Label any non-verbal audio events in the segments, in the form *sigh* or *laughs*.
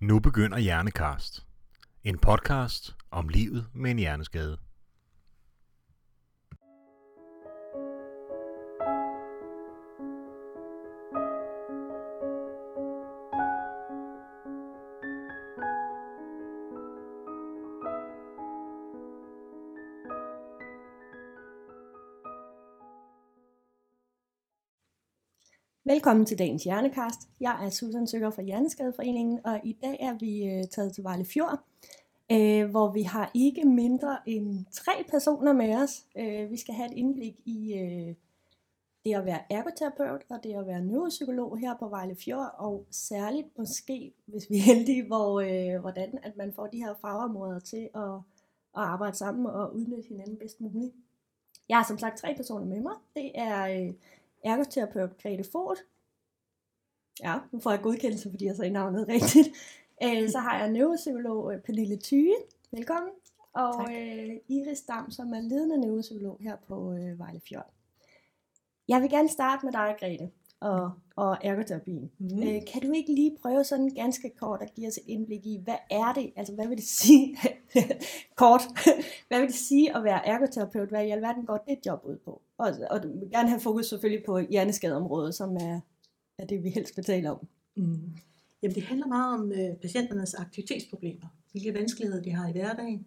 Nu begynder Hjernekast. En podcast om livet med en hjerneskade. Velkommen til dagens Hjernekast. Jeg er Susan Søger fra Hjerneskadeforeningen, og i dag er vi øh, taget til Vejle Fjord, øh, hvor vi har ikke mindre end tre personer med os. Øh, vi skal have et indblik i øh, det at være ergoterapeut og det at være neuropsykolog her på Vejle Fjord, og særligt måske, hvis vi er heldige, hvor, øh, hvordan at man får de her fagområder til at, at arbejde sammen og udnytte hinanden bedst muligt. Jeg har som sagt tre personer med mig. Det er... Øh, ergoterapeut Grete Fort. Ja, nu får jeg godkendelse, fordi jeg sagde navnet *laughs* rigtigt. Øh, så har jeg neuropsykolog øh, Pernille Thyge. Velkommen. Og øh, Iris Dam, som er ledende neuropsykolog her på øh, Vejle Fjord. Jeg vil gerne starte med dig, Grete, og, og ergoterapien. Mm. Øh, kan du ikke lige prøve sådan ganske kort at give os et indblik i, hvad er det, altså hvad vil det sige, *laughs* kort, hvad vil det sige at være ergoterapeut, hvad i alverden går det job ud på? Og, og du vil gerne have fokus selvfølgelig på hjerneskadeområdet, som er, er det, vi helst vil tale om. Mm. Jamen, det handler meget om øh, patienternes aktivitetsproblemer. Hvilke vanskeligheder de har i hverdagen.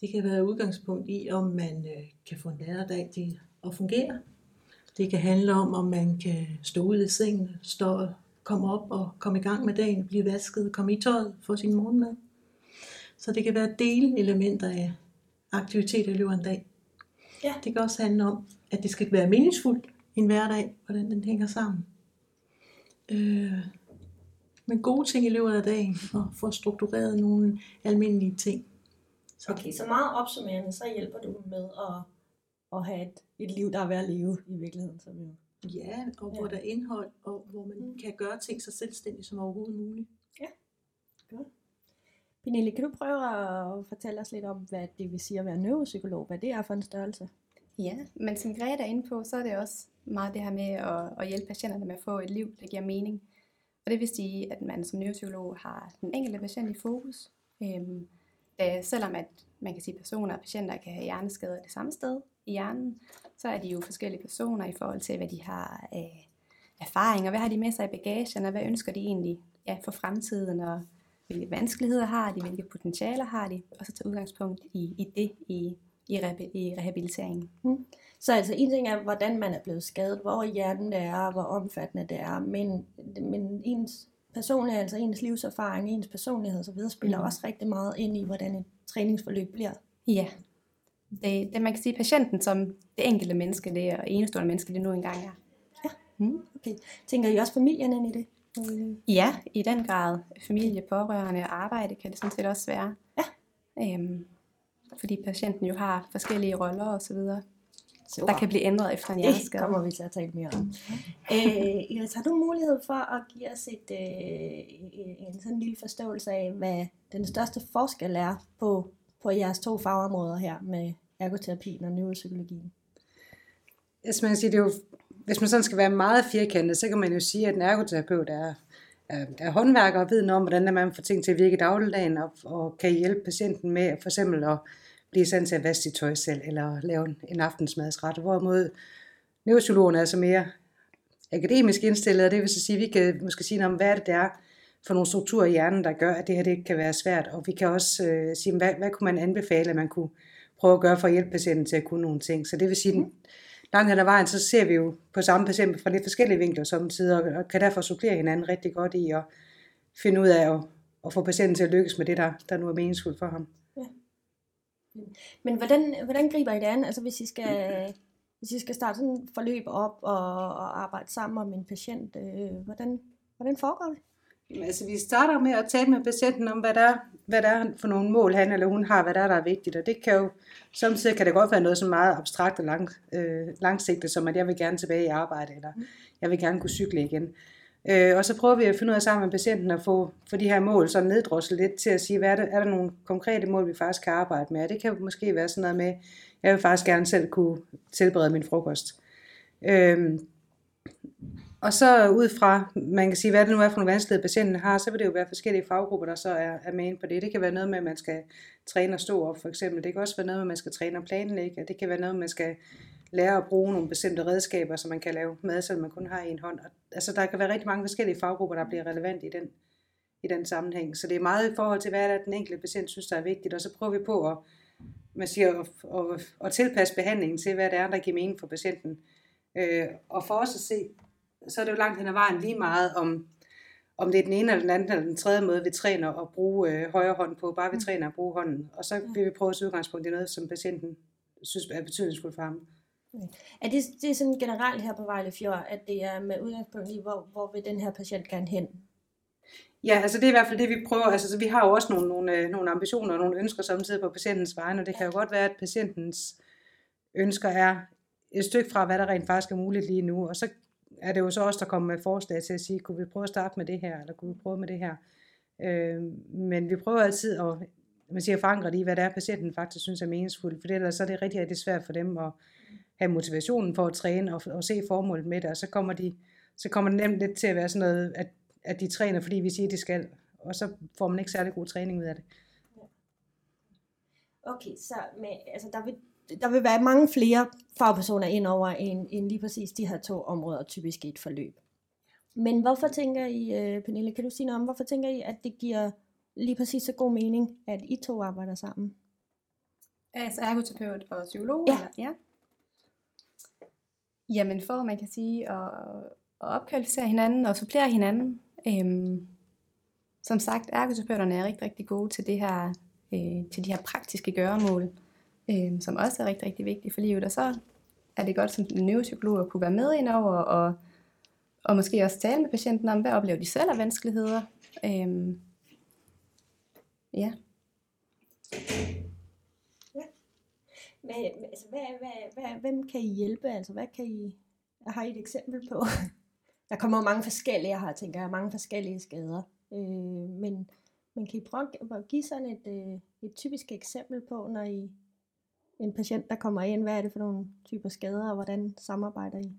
Det kan være udgangspunkt i, om man øh, kan få en hverdag til at fungere. Det kan handle om, om man kan stå ud i sengen, stå, komme op og komme i gang med dagen, blive vasket, komme i tøjet, få sin morgenmad. Så det kan være delelementer af aktivitet i løbet af en dag. Ja. Det kan også handle om, at det skal være meningsfuldt en hverdag, hvordan den hænger sammen. Øh, men gode ting i løbet af dagen, og få struktureret nogle almindelige ting. Så. Okay, så meget opsummerende, så hjælper du med at, at have et, et liv, der er værd at leve i virkeligheden. Som jo. Ja, og hvor Ja. der er indhold, og hvor man Mm. kan gøre ting så selvstændigt som overhovedet muligt. Pernille, kan du prøve at fortælle os lidt om, hvad det vil sige at være neuropsykolog? Hvad det er for en størrelse? Ja, men som Grete er inde på, så er det også meget det her med at, at hjælpe patienterne med at få et liv, der giver mening. Og det vil sige, at man som neuropsykolog har den enkelte patient i fokus. Øhm, da, selvom at man kan sige, at personer og patienter kan have hjerneskader det samme sted i hjernen, så er de jo forskellige personer i forhold til, hvad de har af erfaring, og hvad har de med sig i bagagen, og hvad ønsker de egentlig ja, for fremtiden, og hvilke vanskeligheder har de, hvilke potentialer har de, og så tage udgangspunkt i, i det i, i, reha- i rehabiliteringen. Så altså en ting er, hvordan man er blevet skadet, hvor i hjernen det er, hvor omfattende det er, men, men ens personlighed, altså ens livserfaring, ens personlighed osv. spiller mm. Mm. også rigtig meget ind i, hvordan et træningsforløb bliver. Ja. Det, det man kan sige, patienten som det enkelte menneske, det er enestående menneske, det nu engang er. Mm. Tænker I også familien ind i det? Mm. Ja, i den grad. Familie, pårørende og arbejde kan det sådan set også være. Ja. Øhm, fordi patienten jo har forskellige roller og så videre, Super. der kan blive ændret efter en Det hjerneskade. kommer vi til at tale mere om. øh, Iris, har du mulighed for at give os et, øh, en sådan lille forståelse af, hvad den største forskel er på, på jeres to fagområder her med ergoterapien og neuropsykologien? Altså man kan sige, det er jo, hvis man sådan skal være meget firkantet, så kan man jo sige, at en ergoterapeut er, er, er håndværker og ved noget om, hvordan man får ting til at virke i dagligdagen, og, og kan hjælpe patienten med for eksempel at i stand til at vaske sit tøj selv, eller lave en, en aftensmadsret. Hvorimod neuropsykologerne er så mere akademisk indstillet, og det vil så sige, at vi kan måske sige om, hvad er det, er for nogle strukturer i hjernen, der gør, at det her det kan være svært. Og vi kan også øh, sige, hvad, hvad kunne man anbefale, at man kunne prøve at gøre for at hjælpe patienten til at kunne nogle ting. Så det vil sige, langt hen ad vejen, så ser vi jo på samme patient fra lidt forskellige vinkler samtidig, og, og kan derfor supplere hinanden rigtig godt i at finde ud af at, at få patienten til at lykkes med det, der, der nu er meningsfuldt for ham. Men hvordan, hvordan griber I det an? Altså hvis I skal, hvis I skal starte sådan et forløb op og, og arbejde sammen om en patient, øh, hvordan, hvordan foregår det? Jamen, Altså, vi starter med at tale med patienten om, hvad der, er, hvad der er for nogle mål, han eller hun har, hvad der er, der er vigtigt. Og det kan jo, samtidig kan det godt være noget som meget abstrakt og lang, øh, langsigtet, som at jeg vil gerne tilbage i arbejde, eller jeg vil gerne kunne cykle igen. Øh, og så prøver vi at finde ud af sammen med patienten at få, få de her mål så neddroslet lidt til at sige, hvad er, det, er der nogle konkrete mål, vi faktisk kan arbejde med. Og det kan måske være sådan noget med, jeg vil faktisk gerne selv kunne tilberede min frokost. Øh, Og så ud fra, man kan sige, hvad det nu er for nogle vanskeligheder, patienten har, så vil det jo være forskellige faggrupper, der så er, er med ind på det. Det kan være noget med, at man skal træne og stå op, for eksempel. Det kan også være noget med, at man skal træne og planlægge. Det kan være noget med, at man skal lære at bruge nogle bestemte redskaber, så man kan lave mad, selvom man kun har en hånd. Og, altså, der kan være rigtig mange forskellige faggrupper, der bliver relevant i den, i den sammenhæng. Så det er meget i forhold til, hvad er det, den enkelte patient synes, der er vigtigt, og så prøver vi på at, man siger, at, at, at tilpasse behandlingen til, hvad det er, der giver mening for patienten. Øh, og for os at se, så er det jo langt hen ad vejen lige meget om, om det er den ene eller den anden eller den tredje måde, vi træner at bruge øh, højre hånd på, bare vi træner at bruge hånden. Og så vil vi prøve at udgangspunkt i noget, som patienten synes er betydningsfuldt for ham. Er det, det er sådan generelt her på Vejle Fjord, at det er med udgangspunkt i, hvor, hvor vil den her patient gerne hen? Ja, altså det er i hvert fald det, vi prøver. Altså, så vi har jo også nogle, nogle, øh, nogle ambitioner og nogle ønsker samtidig på patientens vegne, og det kan jo godt være, at patientens ønsker er et stykke fra, hvad der rent faktisk er muligt lige nu, og så er det jo så også der kommer med forslag til at sige, kunne vi prøve at starte med det her, eller kunne vi prøve med det her. Øh, men vi prøver altid at man siger, forankre det i, hvad det er, patienten faktisk synes er meningsfuldt, for ellers så er det rigtig, rigtig svært for dem at have motivationen for at træne og, og se formålet med det, og så kommer, de, så kommer det nemt lidt til at være sådan noget, at, at de træner, fordi vi siger, at de skal, og så får man ikke særlig god træning ud af det. Okay, så med, altså der, vil, der vil være mange flere fagpersoner ind over end, end lige præcis de her to områder, typisk i et forløb. Men hvorfor tænker I, uh, Pernille, kan du sige noget om, hvorfor tænker I, at det giver lige præcis så god mening, at I to arbejder sammen? Altså ergoterapeut og psykolog? Ja. Eller? ja. Jamen for, man kan sige, at, at opkvalificere hinanden og supplere hinanden. Øhm, som sagt, ergoterapeuterne er rigtig, rigtig gode til, det her, øh, til de her praktiske gøremål, øh, som også er rigtig, rigtig vigtige for livet. Og så er det godt som neuropsykolog at kunne være med ind over og, og måske også tale med patienten om, hvad oplever de selv af vanskeligheder. Øhm, ja. Hvad, altså, hvad, hvad, hvad, hvem kan I hjælpe? Altså, hvad kan I, har I et eksempel på? *laughs* Der kommer mange forskellige jeg har tænker jeg, mange forskellige skader. Øh, men, men kan I prøve at give sådan et, øh, et typisk eksempel på, når I en patient, der kommer ind, hvad er det for nogle typer skader, og hvordan samarbejder I?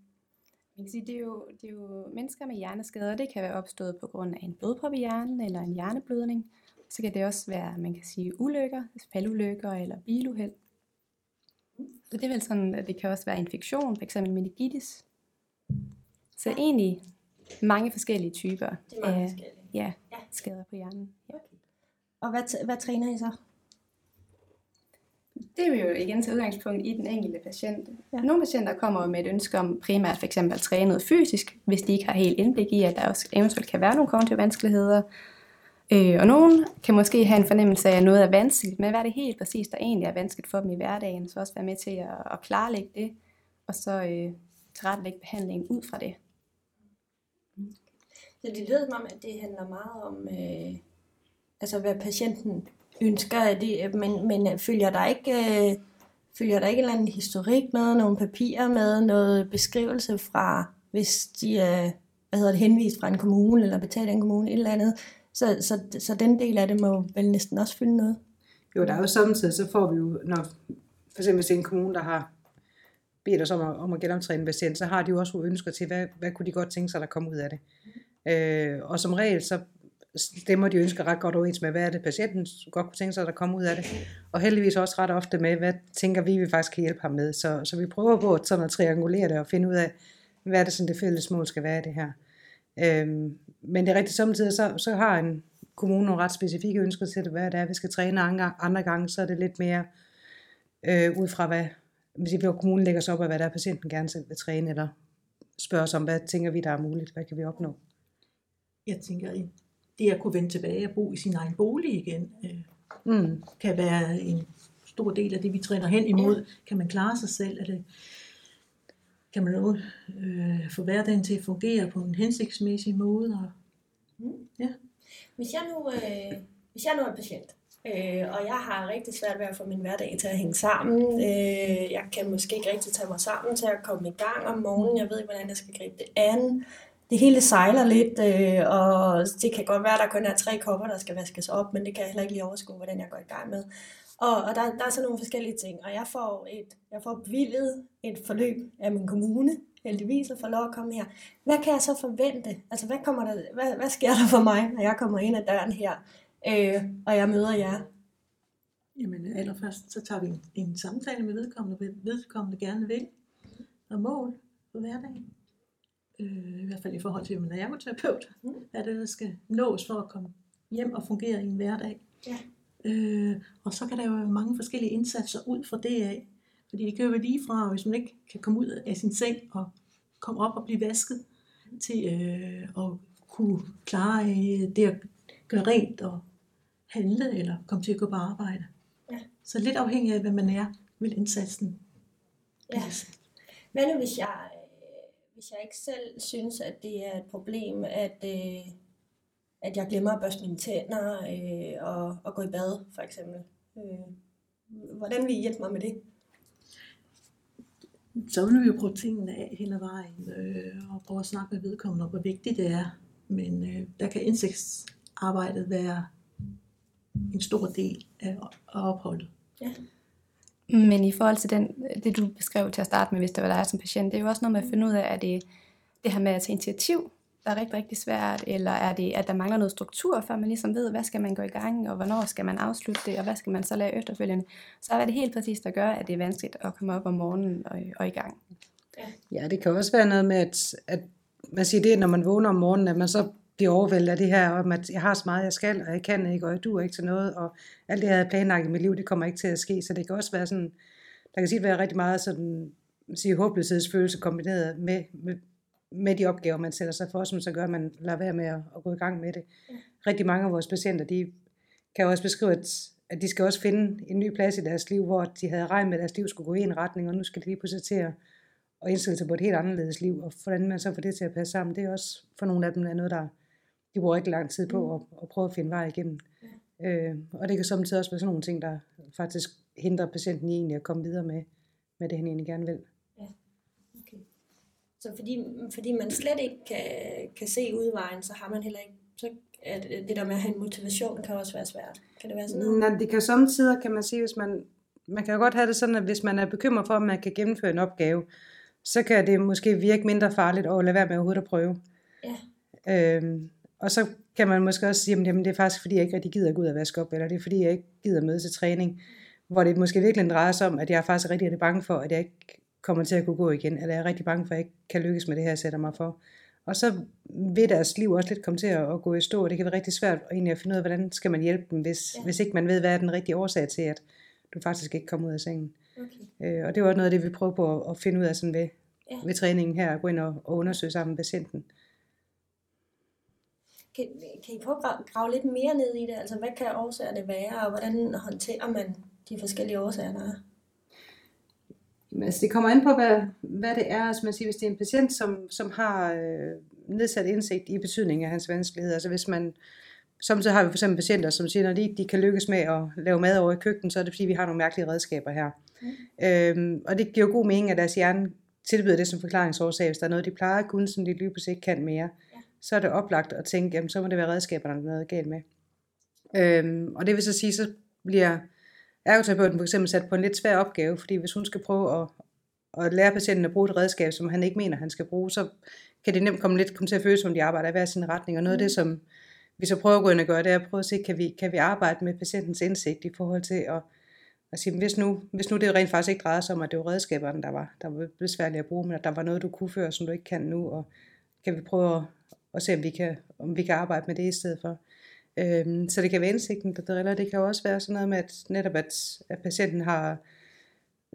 Man kan sige, det er, jo, det er jo mennesker med hjerneskader. Det kan være opstået på grund af en blodprop i hjernen eller en hjerneblødning. Så kan det også være, man kan sige, ulykker, faldulykker eller biluheld. Så det er vel sådan, at det kan også være infektion, f.eks. meningitis. Så egentlig mange forskellige typer Det er mange af forskellige. ja, Ja. skader på hjernen. Ja. Og hvad, hvad træner I så? Det er jo igen til udgangspunkt i den enkelte patient. Ja. Ja. Nogle patienter kommer med et ønske om primært for eksempel at træne noget fysisk, hvis de ikke har helt indblik i, at der også eventuelt kan være nogle kognitive vanskeligheder. Øh, og nogen kan måske have en fornemmelse af, at noget er vanskeligt, men hvad er det helt præcis, der egentlig er vanskeligt for dem i hverdagen, så også være med til at, at klarlægge det, og så øh, tilrettelægge behandlingen ud fra det. Mm. Så det lyder som om, at det handler meget om, øh, altså hvad patienten ønsker, at det, men, men følger der ikke, øh, følger der ikke en eller anden historik med, nogle papirer med, noget beskrivelse fra, hvis de er hvad hedder det, henvist fra en kommune, eller betalt af en kommune, et eller andet, så, så, så den del af det må vel næsten også fylde noget. Jo, der er jo samtidig, så får vi jo, når for eksempel hvis det er en kommune, der har bedt os om at, om at genoptræne en patient, så har de jo også ønsker til, hvad, hvad kunne de godt tænke sig, der kom ud af det. Øh, og som regel, så stemmer de ønsker ret godt overens med, hvad er det patienten godt kunne tænke sig, der kom ud af det. Og heldigvis også ret ofte med, hvad tænker vi, vi faktisk kan hjælpe ham med. Så, så vi prøver på at, sådan at triangulere det og finde ud af, hvad er det sådan det fælles mål skal være i det her. Øhm, men det er rigtigt samtidig, så, så har en kommune nogle ret specifikke ønsker til hvad det er, vi skal træne andre, andre gange, så er det lidt mere øh, ud fra, hvad, hvis hvor kommunen lægger sig op af, hvad der er, patienten gerne selv vil træne, eller spørger os om, hvad tænker vi, der er muligt, hvad kan vi opnå. Jeg tænker, det at kunne vende tilbage og bo i sin egen bolig igen, øh, Mm. kan være en stor del af det, vi træner hen imod. Kan man klare sig selv? Er det, kan man nu øh, få hverdagen til at fungere på en hensigtsmæssig måde? Og, Mm. Ja. Hvis jeg nu, øh, hvis jeg nu er patient, øh, og jeg har rigtig svært ved at få min hverdag til at hænge sammen, øh, jeg kan måske ikke rigtig tage mig sammen til at komme i gang om morgenen, jeg ved ikke, hvordan jeg skal gribe det an, det hele sejler lidt, øh, og det kan godt være, at der kun er tre kopper, der skal vaskes op, men det kan jeg heller ikke lige overskue, hvordan jeg går i gang med. Og, og der, der er så nogle forskellige ting, og jeg får, et, jeg får bevilget et forløb af min kommune, heldigvis at få lov at komme her. Hvad kan jeg så forvente? Altså, hvad, kommer der, hvad, hvad sker der for mig, når jeg kommer ind ad døren her, øh, og jeg møder jer? Jamen allerførst, så tager vi en, en samtale med vedkommende, hvad vedkommende gerne vil, og mål for hverdagen. Øh, I hvert fald i forhold til, at man er ergoterapeut. Mm. Hvad det, der skal nås for at komme hjem og fungere i en hverdag. Ja. Øh, og så kan der jo være mange forskellige indsatser ud fra det af. Fordi det være lige fra, hvis man ikke kan komme ud af sin seng og komme op og blive vasket, til øh, at kunne klare øh, det at gøre rent og handle, eller komme til at gå på arbejde. Ja. Så lidt afhængig af, hvad man er, vil indsatsen Ja. Hvad nu, hvis jeg, øh, hvis jeg ikke selv synes, at det er et problem, at, øh, at jeg glemmer at børste mine tænder øh, og, og gå i bad, for eksempel? Øh, hvordan vil I hjælpe mig med det? Så vil vi jo prøve tingene af hele vejen, øh, og prøve at snakke med vedkommende om, hvor vigtigt det er. Men øh, der kan indsigtsarbejdet være en stor del af, af opholdet. Men i forhold til den, det, du beskrev til at starte med, hvis det var dig som patient, det er jo også noget med at finde ud af, er det det her med at tage initiativ, der er rigtig, rigtig svært, eller er det, at der mangler noget struktur, før man ligesom ved, hvad skal man gå i gang, og hvornår skal man afslutte det, og hvad skal man så lave efterfølgende. Så er det helt præcis, der gør, at det er vanskeligt at komme op om morgenen og, og i gang. Ja, det kan også være noget med, at, at man siger det, når man vågner om morgenen, at man så bliver overvældet af det her, om at jeg har så meget, jeg skal, og jeg kan ikke, og jeg duer ikke til noget, og alt det, jeg havde planlagt i mit liv, det kommer ikke til at ske, så det kan også være sådan, der kan sige være rigtig meget sådan, man siger, håbløshedsfølelse kombineret med, med, med de opgaver, man sætter sig for, som så gør, at man lader være med at, at gå i gang med det. Ja. Rigtig mange af vores patienter, de kan jo også beskrive, at, at de skal også finde en ny plads i deres liv, hvor de havde regnet med, at deres liv skulle gå i en retning, og nu skal de lige pludselig til at, at indstille sig på et helt anderledes liv, og hvordan man så får det til at passe sammen, det er også for nogle af dem er noget, der de bruger ikke lang tid på at, at prøve at finde vej igennem. Øh, og det kan samtidig også være sådan nogle ting, der faktisk hindrer patienten i egentlig at komme videre med, med det, han egentlig gerne vil. Så fordi, fordi man slet ikke kan, kan se udvejen, så har man heller ikke, så at det der med at have en motivation kan også være svært. Kan det være sådan noget? Nej, det kan samtidig, kan man sige, hvis man, man kan jo godt have det sådan, at hvis man er bekymret for, om man kan gennemføre en opgave, så kan det måske virke mindre farligt at lade være med overhovedet at prøve. Ja. Øhm, og så kan man måske også sige, jamen det er faktisk fordi, jeg ikke rigtig gider at gå ud og vaske op, eller det er fordi, jeg ikke gider møde til træning, hvor det måske virkelig drejer sig om, at jeg er faktisk rigtig, rigtig bange for, at jeg ikke kommer til at kunne gå igen, eller jeg er rigtig bange for, at jeg ikke kan lykkes med det her, jeg sætter mig for. Og så vil deres liv også lidt komme til at, at gå i stå, og det kan være rigtig svært egentlig at finde ud af, hvordan skal man hjælpe dem, hvis, Ja. hvis ikke man ved, hvad er den rigtige årsag til, at du faktisk ikke kommer ud af sengen. Okay. Øh, og det var noget af det, vi prøver på at, at finde ud af sådan ved, Ja. ved træningen her, at gå ind og, og undersøge sammen med patienten. Kan, kan I prøve at grave, grave lidt mere ned i det? Altså, hvad kan årsagerne være, og hvordan håndterer man de forskellige årsager, der er? Jamen, altså, det kommer an på, hvad, hvad det er. Altså, man siger, hvis det er en patient, som, som har øh, nedsat indsigt i betydningen af hans vanskeligheder. Altså hvis man, samtidig har vi for eksempel patienter, som siger, når de, de kan lykkes med at lave mad over i køkkenet, så er det fordi, vi har nogle mærkelige redskaber her. Mm. Øhm, og det giver god mening, at deres hjerne tilbyder det som forklaringsårsag. Hvis der er noget, de plejer at kunne, som de lige pludselig ikke kan mere, Ja. så er det oplagt at tænke, jamen så må det være redskaberne, der er noget galt med. Øhm, og det vil så sige, så bliver ergoterapeuten for eksempel sat på en lidt svær opgave, fordi hvis hun skal prøve at, at lære patienten at bruge et redskab, som han ikke mener, han skal bruge, så kan det nemt komme lidt komme til at føles, som de arbejder i hver sin retning. Og noget af det, som vi så prøver at gå ind og gøre, det er at prøve at se, kan vi, kan vi arbejde med patientens indsigt i forhold til at, at sige, hvis nu, hvis nu det rent faktisk ikke drejede sig om, at det var redskaberne, der var, der var besværlige at bruge, men at der var noget, du kunne føre, som du ikke kan nu, og kan vi prøve at, at se, om vi, kan, om vi kan arbejde med det i stedet for. Øhm, så det kan være indsigten, der driller. Det kan jo også være sådan noget med, at netop at, at patienten har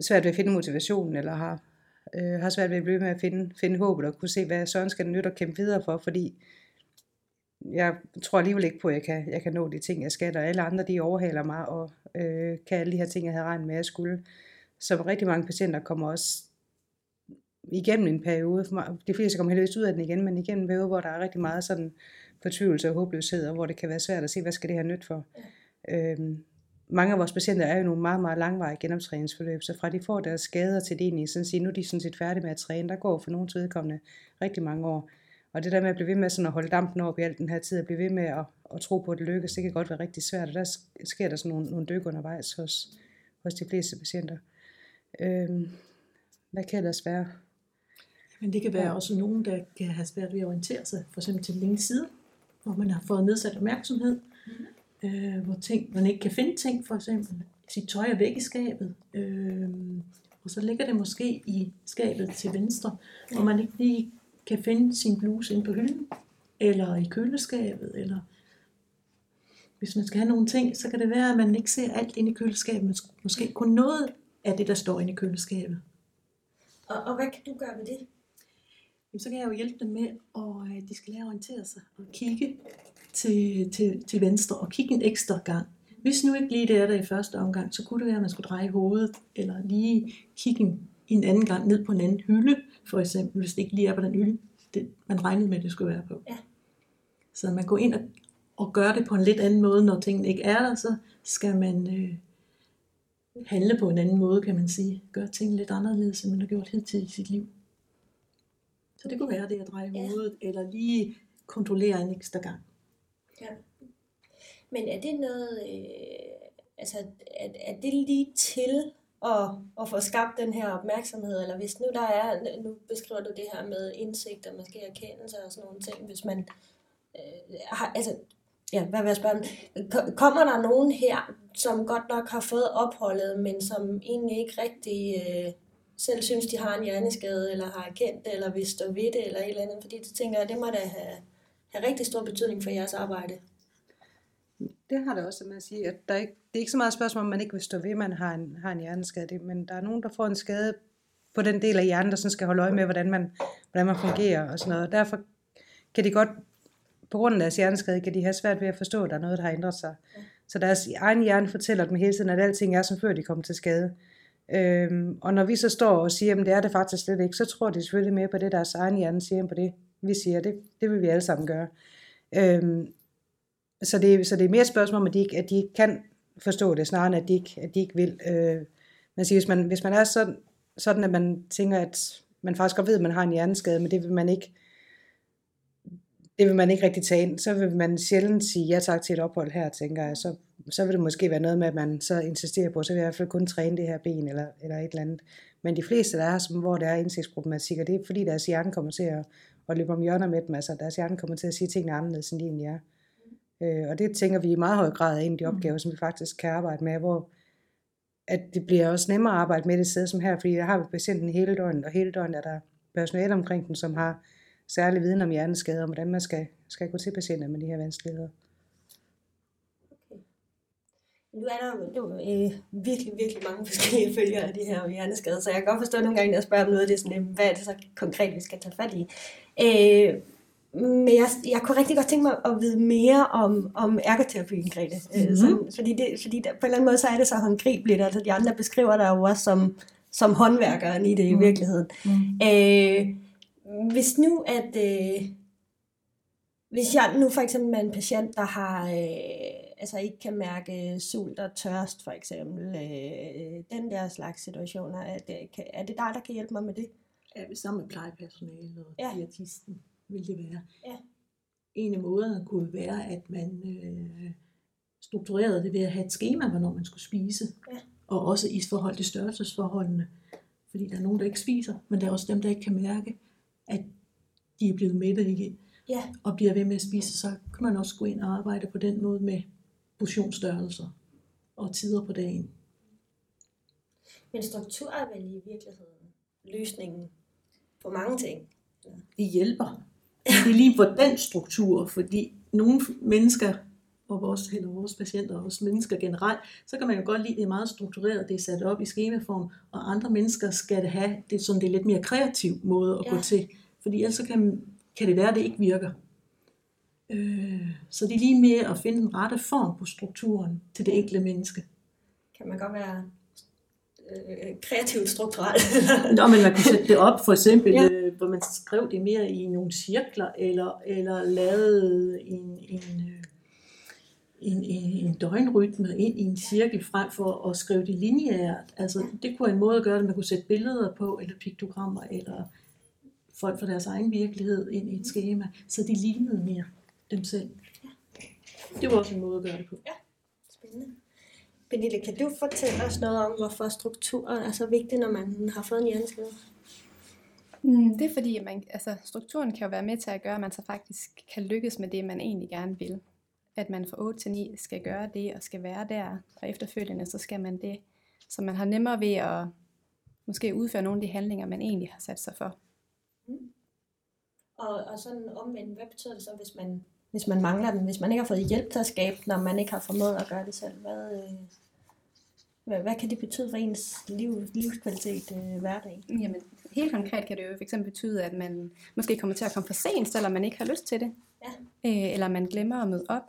svært ved at finde motivationen, eller har, øh, har svært ved at blive ved med at finde, finde håbet, og kunne se, hvad søren skal nytte at kæmpe videre for, fordi jeg tror alligevel ikke på, at jeg kan, jeg kan nå de ting, jeg skal, og alle andre, de overhaler mig, og øh, kan alle de her ting, jeg havde regnet med, at jeg skulle. Så rigtig mange patienter kommer også igennem en periode, for mig, de fleste kommer heldigvis ud af den igen, men igennem en periode, hvor der er rigtig meget sådan fortvivlelse og håbløshed, og hvor det kan være svært at se, hvad skal det her nyt for. Ja. Øhm, mange af vores patienter er jo nogle meget, meget langvarige genoptræningsforløb, så fra de får deres skader til det egentlig, sådan at sige, nu er de sådan set færdige med at træne, der går for nogens vedkommende rigtig mange år. Og det der med at blive ved med sådan at holde dampen op i al den her tid, at blive ved med at, at tro på, at det lykkes, det kan godt være rigtig svært, og der sker der sådan nogle, nogle dyk undervejs hos, hos de fleste patienter. Øhm, hvad kan ellers være? Men det kan være også nogen, der kan have svært ved at orientere sig, for eksempel til den ene side, hvor man har fået nedsat opmærksomhed, øh, hvor ting, man ikke kan finde ting, for eksempel. Sit tøj er væk i skabet, øh, og så ligger det måske i skabet til venstre, hvor man ikke lige kan finde sin bluse ind på hylden, eller i køleskabet, eller hvis man skal have nogle ting, så kan det være, at man ikke ser alt ind i køleskabet, men måske kun noget af det, der står inde i køleskabet. Og, og hvad kan du gøre ved det? Jamen, så kan jeg jo hjælpe dem med, at øh, de skal lære at orientere sig og kigge til, til, til venstre og kigge en ekstra gang. Hvis nu ikke lige det er der i første omgang, så kunne det være, at man skulle dreje hovedet, eller lige kigge en, en anden gang ned på en anden hylde, for eksempel, hvis det ikke lige er på den hylde, det, man regnede med, at det skulle være på. Ja. Så man går ind og, og gør det på en lidt anden måde, når tingene ikke er der, så skal man øh, handle på en anden måde, kan man sige. Gøre tingene lidt anderledes, end man har gjort hidtil i sit liv. Så det kunne være det at dreje Ja. hovedet, eller lige kontrollere en ekstra gang. Ja. Men er det noget, øh, altså er, er det lige til at, at få skabt den her opmærksomhed, eller hvis nu der er, nu beskriver du det her med indsigt og måske erkendelse og sådan nogle ting, hvis man øh, har, altså, ja, hvad vil jeg spørge om? Ko- Kommer der nogen her, som godt nok har fået opholdet, men som egentlig ikke rigtig øh, selv synes, de har en hjerneskade, eller har erkendt det, eller vil stå ved det, eller et eller andet, fordi det tænker jeg, det må da have, have rigtig stor betydning for jeres arbejde. Det har det også med at sige, at der er ikke, det er ikke så meget et spørgsmål, om man ikke vil stå ved, at man har en, har en hjerneskade, det- men der er nogen, der får en skade på den del af hjernen, der sådan skal holde øje med, hvordan man, hvordan man fungerer og sådan noget. Og derfor kan de godt, på grund af deres hjerneskade, kan de have svært ved at forstå, at der er noget, der har ændret sig. Så deres egen hjerne fortæller dem hele tiden, at alting er som før de kom til skade. Øhm, og når vi så står og siger, at det er det faktisk slet ikke, så tror de selvfølgelig mere på det, deres egen hjerne siger, end på det, vi siger. Det, det vil vi alle sammen gøre. Øhm, så, det, så det er mere et spørgsmål om, at de ikke, at de ikke kan forstå det, snarere end at de ikke, at de ikke vil. Øh, man siger, hvis, man, hvis man er sådan, sådan, at man tænker, at man faktisk godt ved, at man har en hjerneskade, men det vil man ikke, det vil man ikke rigtig tage ind, så vil man sjældent sige ja tak til et ophold her, tænker jeg. Så, så vil det måske være noget med, at man så insisterer på, så vil jeg i hvert fald kun træne det her ben, eller, eller et eller andet. Men de fleste, der er, som, hvor der er indsigtsproblematikker, det er fordi deres hjerne kommer til at, at løbe om hjørner med dem, altså deres hjerne kommer til at sige tingene anderledes, end de egentlig er. Øh, og det tænker vi i meget høj grad er en af de opgaver, som vi faktisk kan arbejde med, hvor at det bliver også nemmere at arbejde med det sted som her, fordi der har vi patienten hele døgnet, og hele døgnet er der personale omkring den, som har særlig viden om hjerneskader, og hvordan man skal, skal gå til patienter med de her vanskeligheder. Nu er der jo øh, virkelig, virkelig mange forskellige *laughs* følger af de her hjerneskader, så jeg kan godt forstå nogle gange, når jeg spørger om noget af det, sådan, øh, hvad er det så konkret, vi skal tage fat i. Øh, men jeg, jeg kunne rigtig godt tænke mig at vide mere om, om ergoterapien, Grete. Mm-hmm. Øh, sådan, fordi det, fordi der, på en eller anden måde, så er det så håndgribeligt. Altså de andre beskriver dig jo også som, som håndværkeren i det i virkeligheden. Mm. Øh, hvis nu at... Øh, hvis jeg nu for eksempel er en patient, der har, øh, altså ikke kan mærke sult og tørst for eksempel, øh, den der slags situationer, er det, kan, er det dig, der kan hjælpe mig med det? Ja, sammen med plejepersonale og ja. diætisten vil det være. Ja. En af måderne kunne være, at man øh, strukturerede det ved at have et schema, hvornår man skulle spise. Ja. Og også i forhold til størrelsesforholdene. Fordi der er nogen, der ikke spiser, men der er også dem, der ikke kan mærke, at de er blevet mætte igen Ja, og bliver ved med at spise, så kan man også gå ind og arbejde på den måde med portionsstørrelser og tider på dagen. men struktur er vel i virkeligheden løsningen på mange ting. Det hjælper. Det er lige på den struktur, fordi nogle mennesker, og vores, eller vores patienter og vores mennesker generelt, så kan man jo godt lide, at det er meget struktureret, det er sat op i skemaform, og andre mennesker skal det have det, sådan, det er lidt mere kreativ måde at Ja. gå til, fordi ellers så kan, kan det være, at det ikke virker. Øh, så det er lige med at finde den rette form på strukturen til det enkelte menneske. Kan man godt være øh, kreativt strukturelt. *laughs* Nå, men man kan sætte det op, for eksempel, ja. øh, hvor man skrev det mere i nogle cirkler, eller, eller lavede en, en, øh, en, en, en døgnrytme ind i en cirkel, frem for at skrive det lineært. Altså, det kunne være en måde at gøre det, man kunne sætte billeder på, eller piktogrammer, eller folk fra deres egen virkelighed ind i et schema, så de lignede mere dem selv. Det var også en måde at gøre det på. Spændende. Pernille, kan du fortælle os noget om, hvorfor struktur er så vigtig, når man har fået en hjerneskade? Mm, det er fordi, at man, altså, strukturen kan jo være med til at gøre, at man så faktisk kan lykkes med det, man egentlig gerne vil. At man fra 8 til 9 skal gøre det og skal være der, og efterfølgende så skal man det. Så man har nemmere ved at måske udføre nogle af de handlinger, man egentlig har sat sig for. Og, og sådan omvendt, hvad betyder det så, hvis man, hvis man mangler den, hvis man ikke har fået hjælp til at skabe, når man ikke har formået at gøre det selv? Hvad, øh, hvad, hvad kan det betyde for ens liv, livskvalitet øh, hverdag? Jamen, helt konkret kan det jo fx betyde, at man måske kommer til at komme for sent, selvom man ikke har lyst til det. Ja. Øh, eller man glemmer at møde op.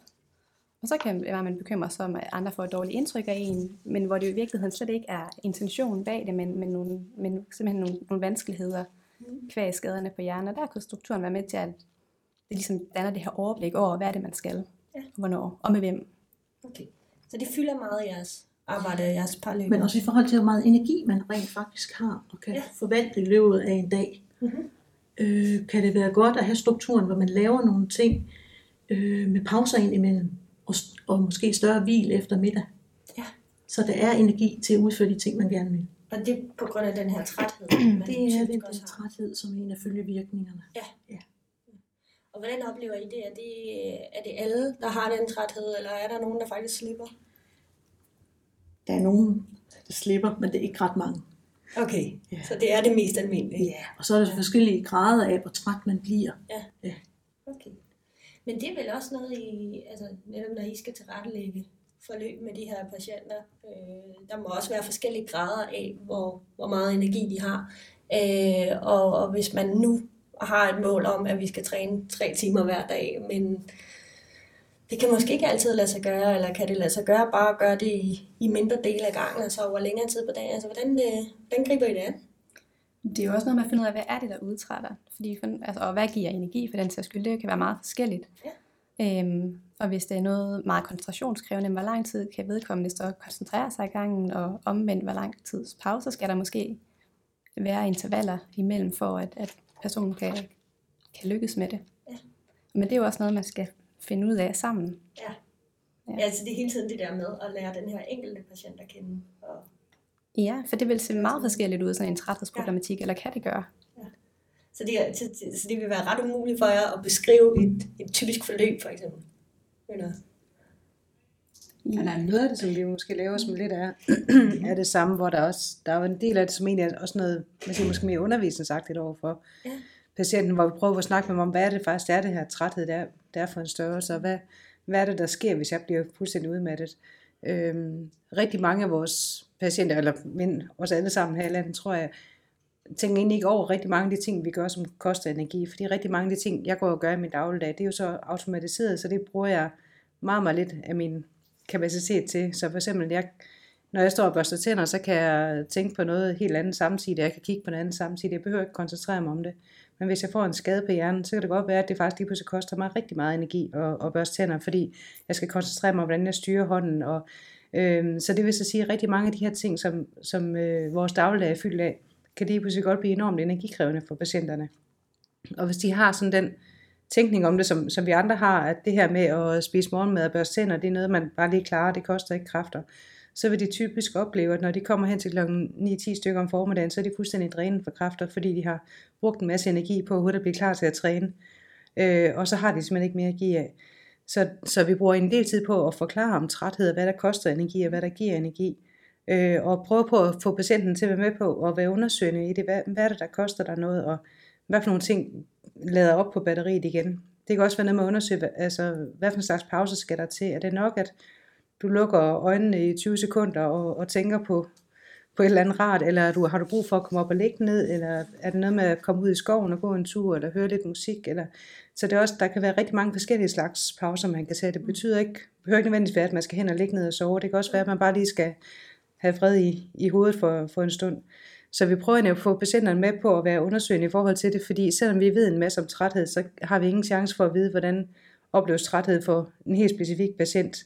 Og så kan det være, at man bekymrer sig om, at andre får et dårligt indtryk af en, men hvor det jo i virkeligheden slet ikke er intentionen bag det, men, men, nogle, men simpelthen nogle, nogle vanskeligheder kvæg skaderne på hjernen. Og der kan strukturen være med til, at det ligesom danner det her overblik over, hvad er det, man skal, Ja. og hvornår, og med hvem. Okay. Så det fylder meget i jeres arbejde og jeres parløb. Men også i forhold til, hvor meget energi man rent faktisk har, og kan Ja. forvalte i løbet af en dag. Mhm. Øh, kan det være godt at have strukturen, hvor man laver nogle ting øh, med pauser ind imellem, og, og måske større hvil efter middag. Ja. Så der er energi til at udføre de ting, man gerne vil. Og det er på grund af den her træthed. *clears throat* Det er den der træthed, som en af følgevirkningerne. Og hvordan oplever I det? Er, det? er det alle, der har den træthed, eller er der nogen, der faktisk slipper? Der er nogen, der slipper, men det er ikke ret mange. Okay, Ja. så det er det mest almindelige. Ja, og så er der forskellige grader af, hvor træt man bliver. Okay. Men det er vel også noget, I, altså netop når I skal tilrettelægge forløb med de her patienter. Øh, der må også være forskellige grader af, hvor, hvor meget energi de har. Øh, og, og hvis man nu har et mål om, at vi skal træne tre timer hver dag, men det kan måske ikke altid lade sig gøre, eller kan det lade sig gøre bare at gøre det i, i mindre dele af gangen, altså over længere tid på dagen. Altså, hvordan, øh, hvordan griber I det an? Det er jo også noget med at finde ud af, hvad er det, der udtrætter. Fordi, for, altså, og hvad giver energi for den sags skyld. Det kan være meget forskelligt. Ja. Øhm, og hvis det er noget meget koncentrationskrævende, hvor lang tid kan vedkommende så koncentrere sig i gangen, og omvendt, hvor lang tids pause skal der måske være intervaller imellem, for at, at personen kan, kan lykkes med det. Ja. Men det er jo også noget, man skal finde ud af sammen. Ja. Ja. ja. Altså det er hele tiden det der med at lære den her enkelte patient at kende. Og, Ja, for det vil se meget forskelligt ud, sådan en træthedsproblematik, eller kan det gøre? så, det er, så, så det vil være ret umuligt for jer at beskrive et, et typisk forløb, for eksempel. Eller, Men der er noget af det, som vi måske laver, som lidt er, er det samme, hvor der også, der er en del af det, som egentlig er også noget, man siger, måske mere undervisningsagtigt overfor Ja. patienten, hvor vi prøver at snakke med dem om, hvad er det faktisk, det er det her træthed, der, der er for en størrelse, og hvad, hvad er det, der sker, hvis jeg bliver fuldstændig udmattet. Øhm, rigtig mange af vores patienter, eller men os alle sammen her i landet, tror jeg, tænker egentlig ikke over rigtig mange af de ting, vi gør, som koster energi. Fordi rigtig mange af de ting, jeg går og gør i min dagligdag, det er jo så automatiseret, så det bruger jeg meget, meget lidt af min kapacitet til. Så for eksempel, jeg, når jeg står og børster tænder, så kan jeg tænke på noget helt andet samtidig. Jeg kan kigge på noget andet samtidig. Jeg behøver ikke koncentrere mig om det. Men hvis jeg får en skade på hjernen, så kan det godt være, at det faktisk lige pludselig koster mig rigtig meget energi at, at børste tænder, fordi jeg skal koncentrere mig om, hvordan jeg styrer hånden. Og, øhm, så det vil så sige, at rigtig mange af de her ting, som, som øh, vores dagligdag er fyldt af, kan lige pludselig godt blive enormt energikrævende for patienterne. Og hvis de har sådan den tænkning om det, som, som vi andre har, at det her med at spise morgenmad og børste tænder, det er noget, man bare lige klarer, det koster ikke kræfter, så vil de typisk opleve, at når de kommer hen til kl. 9-10 stykker om formiddagen, så er de fuldstændig drænet for kræfter, fordi de har brugt en masse energi på at at blive klar til at træne. Øh, og så har de simpelthen ikke mere at give af. Så, så vi bruger en del tid på at forklare om træthed, og hvad der koster energi, og hvad der giver energi. Øh, og prøve på at få patienten til at være med på at være undersøgende i det. Hvad, hvad er det, der koster dig noget, og hvad for nogle ting lader op på batteriet igen. Det kan også være noget med at undersøge, altså, hvad for en slags pause skal der til. Er det nok, at du lukker øjnene i 20 sekunder og, og tænker på, på et eller andet rart, eller er du, har du brug for at komme op og ligge ned, eller er det noget med at komme ud i skoven og gå en tur, eller høre lidt musik, eller så det er også, der kan være rigtig mange forskellige slags pauser, man kan tage. Det betyder ikke, behøver ikke nødvendigvis være, at man skal hen og ligge ned og sove. Det kan også være, at man bare lige skal have fred i, i hovedet for, for en stund. Så vi prøver at få patienterne med på at være undersøgende i forhold til det, fordi selvom vi ved en masse om træthed, så har vi ingen chance for at vide, hvordan opleves træthed for en helt specifik patient.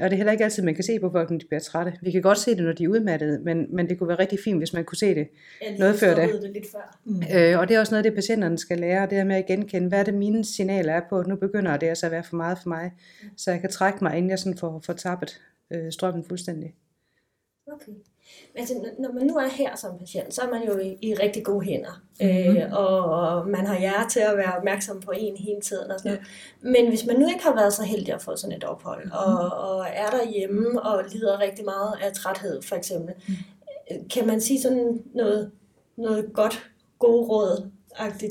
Og det er heller ikke altid, man kan se på folk, når de bliver trætte. Vi kan godt se det, når de er udmattede, men, men det kunne være rigtig fint, hvis man kunne se det jeg Noget før det. det lidt før. Mm. Øh, og det er også noget, det patienterne skal lære, det her med at genkende, hvad er det mine signaler er på, nu begynder det altså at være for meget for mig, så jeg kan trække mig, inden jeg sådan får, får tappet øh, strømmen fuldstændig. Okay. Altså, når man nu er her som patient, så er man jo i, i rigtig gode hænder. Mm-hmm. Øh, og, og man har jer til at være opmærksom på en hele tiden. Og sådan noget. Men hvis man nu ikke har været så heldig at få sådan et ophold, mm-hmm. og, og er derhjemme og lider rigtig meget af træthed for eksempel, mm. kan man sige sådan noget, noget godt, gode råd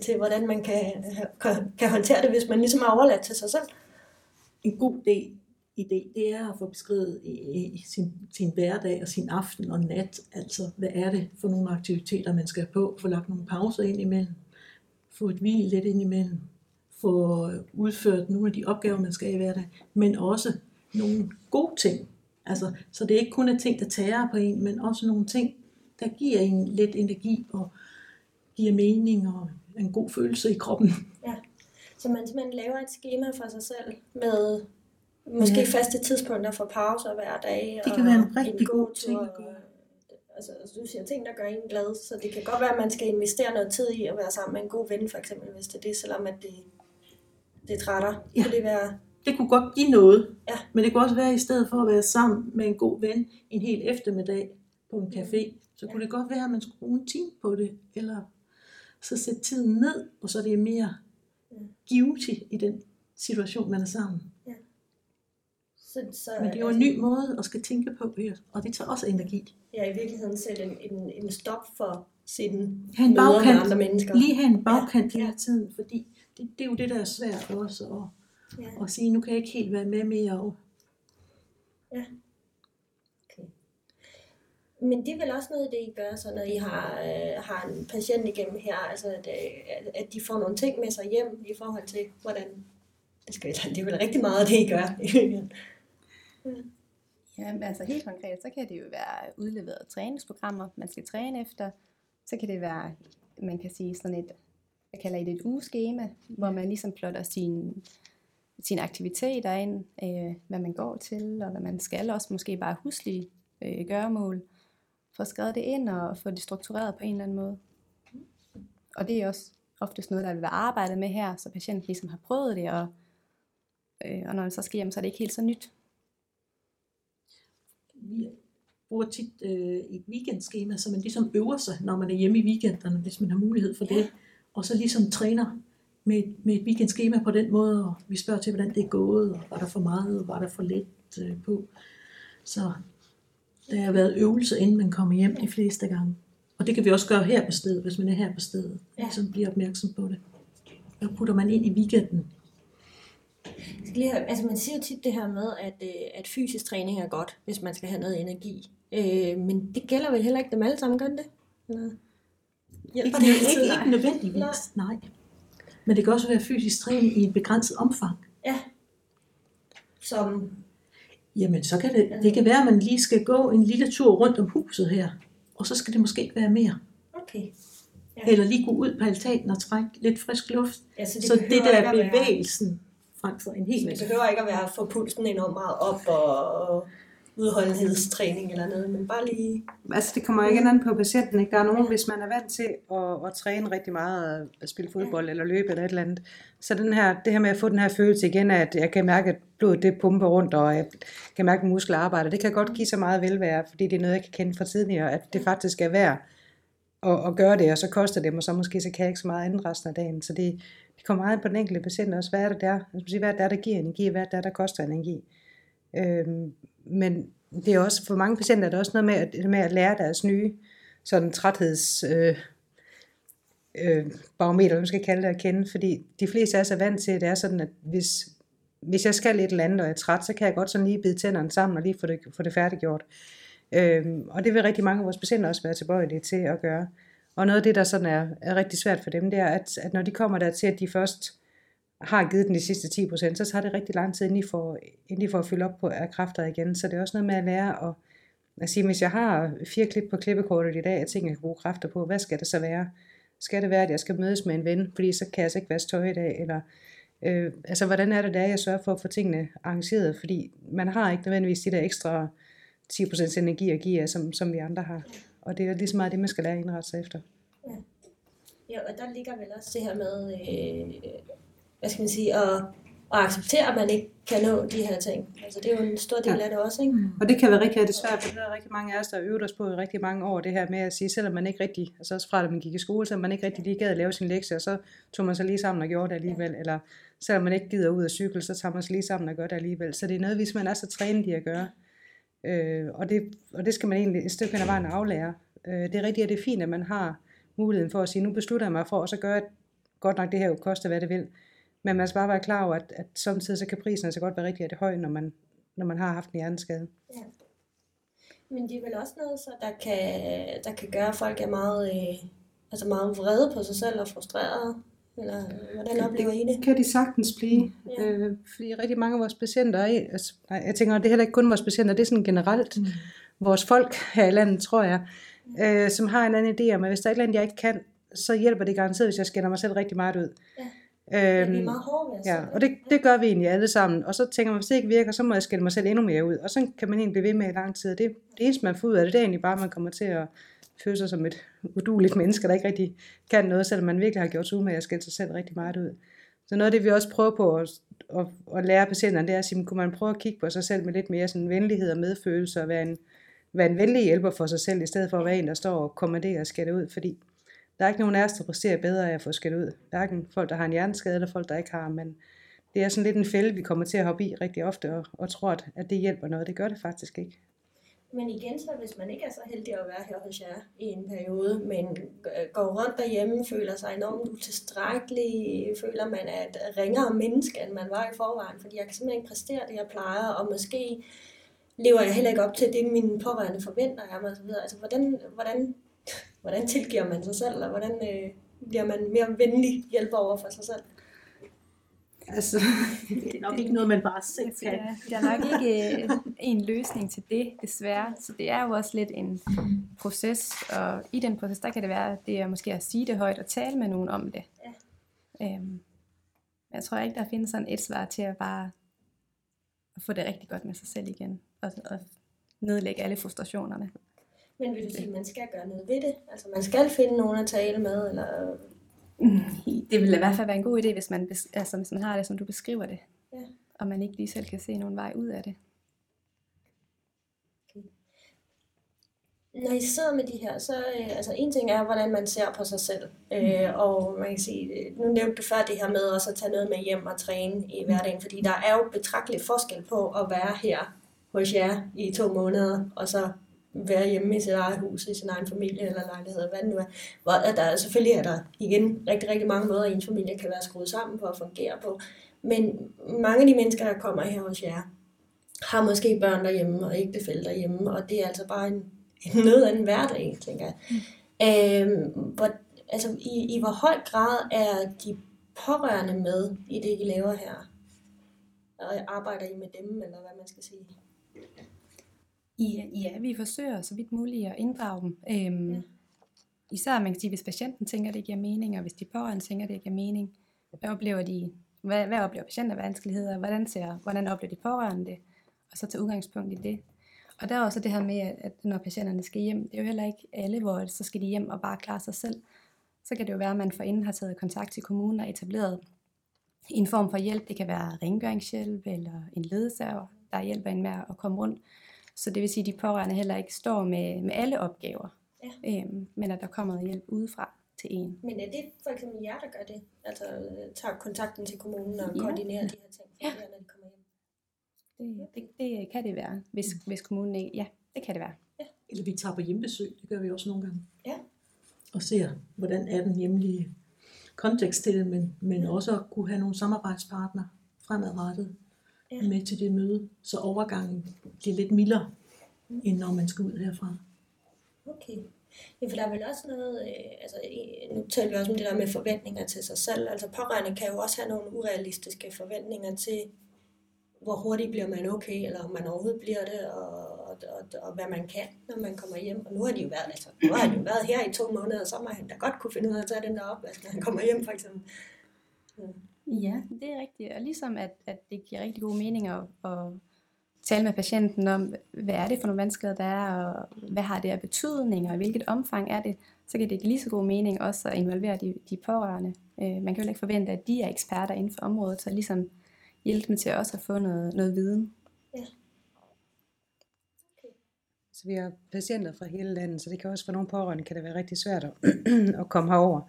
til, hvordan man kan, kan, kan håndtere det, hvis man ligesom er overladt til sig selv? En god del idé, det er at få beskrevet i, i sin, sin hverdag og sin aften og nat, altså hvad er det for nogle aktiviteter, man skal på, få lagt nogle pauser ind imellem, få et hvil lidt ind imellem, få udført nogle af de opgaver, man skal i hverdag, men også nogle gode ting. Altså, så det er ikke kun er ting, der tager på en, men også nogle ting, der giver en lidt energi og giver mening og en god følelse i kroppen. Ja, så man simpelthen laver et schema for sig selv med Måske ja. faste tidspunkter for pauser hver dag. Det kan være en rigtig en god, god ting at gøre. Altså, altså, du siger ting, der gør en glad, så det kan godt være, at man skal investere noget tid i at være sammen med en god ven, for eksempel, hvis det er det, selvom at det, det trætter. Ja. Kunne det, være... det kunne godt give noget, ja. men det kunne også være, at i stedet for at være sammen med en god ven en hel eftermiddag på en café, så kunne ja. det godt være, at man skulle bruge en time på det, eller så sætte tiden ned, og så er det mere givetigt i den situation, man er sammen. Så, så, Men det er jo en ny måde at skal tænke på, og det tager også energi. Ja, i virkeligheden sætte en, en, en stop for sin have en bagkant, med andre mennesker. Lige have en bagkant ja, hele tiden, fordi det, det er jo det, der er svært også at, ja. at sige, nu kan jeg ikke helt være med mere. Og... Ja. Okay. Men det er vel også noget, det I gør, så når I har, øh, har en patient igennem her, altså at, øh, at de får nogle ting med sig hjem i forhold til, hvordan det skal det er vel rigtig meget, det I gør. Mm. Ja, men altså helt konkret, så kan det jo være udleveret træningsprogrammer, man skal træne efter. Så kan det være, man kan sige sådan et, jeg kalder det et ugeskema, hvor man ligesom plotter sine, sine aktiviteter ind, øh, hvad man går til, og hvad man skal, også måske bare huslige øh, gøremål. Få skrevet det ind og få det struktureret på en eller anden måde. Og det er også oftest noget, der vil være arbejdet med her, så patienten ligesom har prøvet det, og, øh, og når det så sker så er det ikke helt så nyt vi bruger tit øh, et weekendskema, så man ligesom øver sig, når man er hjemme i weekenderne, hvis man har mulighed for det. Ja. Og så ligesom træner med, med et weekendskema på den måde, og vi spørger til, hvordan det er gået, og var der for meget, og var der for lidt øh, på. Så der har været øvelse, inden man kommer hjem de fleste gange. Og det kan vi også gøre her på stedet, hvis man er her på stedet. Ja. Ligesom bliver opmærksom på det. Hvad putter man ind i weekenden? Altså man siger jo tit det her med, at, øh, at fysisk træning er godt, hvis man skal have noget energi. Øh, men det gælder vel heller ikke dem alle sammen, gør det? Eller? Ikke, det ikke, ikke, ikke nødvendigvis, nej. nej. Men det kan også være fysisk træning i et begrænset omfang. Ja. Som... Jamen, så kan det, det kan være, at man lige skal gå en lille tur rundt om huset her. Og så skal det måske ikke være mere. Okay. Ja. Eller lige gå ud på altanen og trække lidt frisk luft. Ja, så det, så det der bevægelsen, frem for en hel masse. Det behøver ikke at være at få pulsen enormt meget op og udholdenhedstræning eller noget, men bare lige... Altså det kommer ikke an på patienten, ikke? Der er nogen, hvis man er vant til at, at træne rigtig meget, at spille fodbold ja. eller løbe eller et eller andet, så den her, det her med at få den her følelse igen, at jeg kan mærke, at blodet det pumper rundt, og jeg kan mærke, at muskler arbejder, det kan godt give så meget velvære, fordi det er noget, jeg kan kende fra tidligere, at det faktisk er værd at, at gøre det, og så koster det mig, så måske så kan jeg ikke så meget andet resten af dagen, så det, det kommer meget på den enkelte patient også. Hvad er det der? sige, hvad er det der, der giver energi? Hvad er det der, koster energi? Øhm, men det er også, for mange patienter er det også noget med at, med at lære deres nye sådan trætheds øh, øh, barometer, man skal kalde det, at kende, fordi de fleste er så vant til, at det er sådan, at hvis, hvis jeg skal et eller andet, og jeg er træt, så kan jeg godt sådan lige bide tænderne sammen og lige få det, få det færdiggjort. Øhm, og det vil rigtig mange af vores patienter også være tilbøjelige til at gøre. Og noget af det, der sådan er, er rigtig svært for dem, det er, at, at når de kommer der til, at de først har givet den de sidste 10%, så tager det rigtig lang tid, inden de får, inden de får fyldt op på af kræfter igen. Så det er også noget med at lære at, at sige, hvis jeg har fire klip på klippekortet i dag, jeg tænker, jeg kan bruge kræfter på, hvad skal det så være? Skal det være, at jeg skal mødes med en ven, fordi så kan jeg altså ikke vaske tøj i dag, eller øh, altså hvordan er det der, jeg sørger for at få tingene arrangeret, fordi man har ikke nødvendigvis de der ekstra 10% energi at give af, som, som vi andre har. Og det er lige så meget det, man skal lære at indrette sig efter. Ja, ja og der ligger vel også det her med, øh, hvad skal man sige, at, og acceptere, at man ikke kan nå de her ting. Altså det er jo en stor del Ja. af det også, ikke? Og det kan være rigtig, rigtig svært, for der er rigtig mange af os, der øvet os på i rigtig mange år, det her med at sige, selvom man ikke rigtig, altså også fra da man gik i skole, selvom man ikke rigtig lige gad at lave sin lektie, og så tog man sig lige sammen og gjorde det alligevel, eller selvom man ikke gider ud at cykle, så tager man sig lige sammen og gør det alligevel. Så det er noget, hvis man er så trænet i at gøre. Øh, og, det, og det skal man egentlig et stykke hen ad vejen aflære. Øh, det er rigtigt, at det er fint, at man har muligheden for at sige, nu beslutter jeg mig for, og så gør jeg godt nok det her jo koste, hvad det vil. Men man skal bare være klar over, at, at samtidig så kan prisen altså godt være rigtig rigtig høj, når man, når man har haft en hjerneskade. Men det er vel også noget, så der kan, der kan gøre, at folk er meget, øh, altså meget vrede på sig selv og frustrerede. Eller hvordan oplever I det? kan de sagtens blive. Ja. Øh, fordi rigtig mange af vores patienter er, altså, nej, jeg tænker, det er heller ikke kun vores patienter, det er sådan generelt mm. vores folk her i landet, tror jeg, øh, som har en anden idé om, at hvis der er et eller andet, jeg ikke kan, så hjælper det garanteret, hvis jeg skænder mig selv rigtig meget ud. Ja. Øhm, er meget hårde Ja, og det, det gør vi egentlig alle sammen. Og så tænker man, hvis det ikke virker, så må jeg skælde mig selv endnu mere ud. Og så kan man egentlig blive ved med i lang tid. Og det, det eneste, man får ud af det, det er egentlig bare, at man kommer til at føle sig som et uduligt menneske, der ikke rigtig kan noget, selvom man virkelig har gjort sig ud med at skælde sig selv rigtig meget ud. Så noget af det, vi også prøver på at, at, at lære patienterne, det er at sige, kunne man prøve at kigge på sig selv med lidt mere sådan venlighed og medfølelse, og være en, være en venlig hjælper for sig selv, i stedet for at være en, der står og kommanderer og skælder ud, fordi der er ikke nogen af os, der præsterer bedre af at få skældt ud. Hverken folk, der har en hjerneskade, eller folk, der ikke har, men det er sådan lidt en fælde, vi kommer til at hoppe i rigtig ofte, og, og tror, at det hjælper noget. Det gør det faktisk ikke. Men igen, så hvis man ikke er så heldig at være her hos jer i en periode, men går rundt derhjemme, føler sig enormt utilstrækkelig, føler man er et ringere menneske, end man var i forvejen, fordi jeg kan simpelthen ikke præstere det, jeg plejer, og måske lever jeg heller ikke op til det, mine pårørende forventer af mig osv. Altså, hvordan, hvordan, hvordan tilgiver man sig selv, eller hvordan øh, bliver man mere venlig hjælper over for sig selv? Altså, *laughs* Det er nok ikke noget, man bare selv kan. er, der er nok ikke øh, en løsning til det, desværre. Så det er jo også lidt en proces, og i den proces, der kan det være, det er måske at sige det højt og tale med nogen om det. Ja. Øhm, jeg tror ikke, der findes sådan et svar til at bare at få det rigtig godt med sig selv igen, og, og nedlægge alle frustrationerne. Men vil du sige, at man skal gøre noget ved det? Altså man skal finde nogen at tale med, eller Det vil i hvert fald være en god idé, hvis man, altså, hvis man har det, som du beskriver det. Ja. Og man ikke lige selv kan se nogen vej ud af det. Når I sidder med de her, så øh, altså en ting er, hvordan man ser på sig selv. Øh, og man kan sige, øh, nu nævnte du før det her med også at tage noget med hjem og træne i hverdagen, fordi der er jo betragtelig forskel på at være her hos jer i to måneder, og så være hjemme i sit eget hus, i sin egen familie eller lejlighed, hvad det nu er. Hvor at der, selvfølgelig er der igen rigtig, rigtig mange måder, ens familie kan være skruet sammen på og fungere på. Men mange af de mennesker, der kommer her hos jer, har måske børn derhjemme og ægtefælle derhjemme, og det er altså bare en, en noget af en hverdag, tænker jeg. Mm. Øhm, hvor, altså, i, I hvor høj grad er de pårørende med i det, I laver her? Og arbejder I med dem, eller hvad man skal sige? Ja, ja, vi forsøger så vidt muligt at inddrage dem. Øhm, Ja. Især man kan sige, hvis patienten tænker, det giver mening, og hvis de pårørende tænker, det giver mening. Hvad oplever de? Hvad, hvad oplever patienten af vanskeligheder? Hvordan, ser, hvordan oplever de pårørende det? Og så tage udgangspunkt i det. Og der er også det her med, at- at når patienterne skal hjem, det er jo heller ikke alle, hvor så skal de hjem og bare klare sig selv. Så kan det jo være, at man forinden har taget kontakt til kommunen og etableret en form for hjælp. Det kan være rengøringshjælp eller en ledsager, der hjælper en med at komme rundt. Så det vil sige, at de pårørende heller ikke står med, med alle opgaver, Ja. øhm, men at der kommer noget hjælp udefra til en. Men er det for eksempel jer, der gør det? Altså øh, tager kontakten til kommunen og Ja. koordinerer de her ting for Ja. jer, når de kommer hjem? Det, det, det kan det være, hvis, hvis kommunen ikke... Ja, det kan det være. Eller vi tager på hjemmebesøg, det gør vi også nogle gange. Ja. Og ser, hvordan er den hjemlige kontekst til det, men, men også at kunne have nogle samarbejdspartnere fremadrettet Ja. med til det møde, så overgangen bliver lidt mildere, end når man skal ud herfra. Okay. Ja, for der er vel også noget, øh, altså nu taler vi også om det der med forventninger til sig selv. Altså pårørende kan jo også have nogle urealistiske forventninger til, hvor hurtigt bliver man okay, eller om man overhovedet bliver det, og, og, og, og hvad man kan, når man kommer hjem. Og nu har de jo været, altså, nu har han jo været her i to måneder, så må han da godt kunne finde ud af at tage den der opvask, når han kommer hjem for eksempel. Ja, det er rigtigt. Og ligesom at, at det giver rigtig god mening at, at tale med patienten om, hvad er det for nogle vanskeligheder, der er, og hvad har det af betydning, og i hvilket omfang er det, så kan det give lige så god mening også at involvere de, de pårørende. Øh, man kan jo ikke forvente, at de er eksperter inden for området, så ligesom hjælpe dem til også at få noget, noget viden. Så vi har patienter fra hele landet, så det kan også for nogle pårørende kan det være rigtig svært at, *clears throat* at komme herover.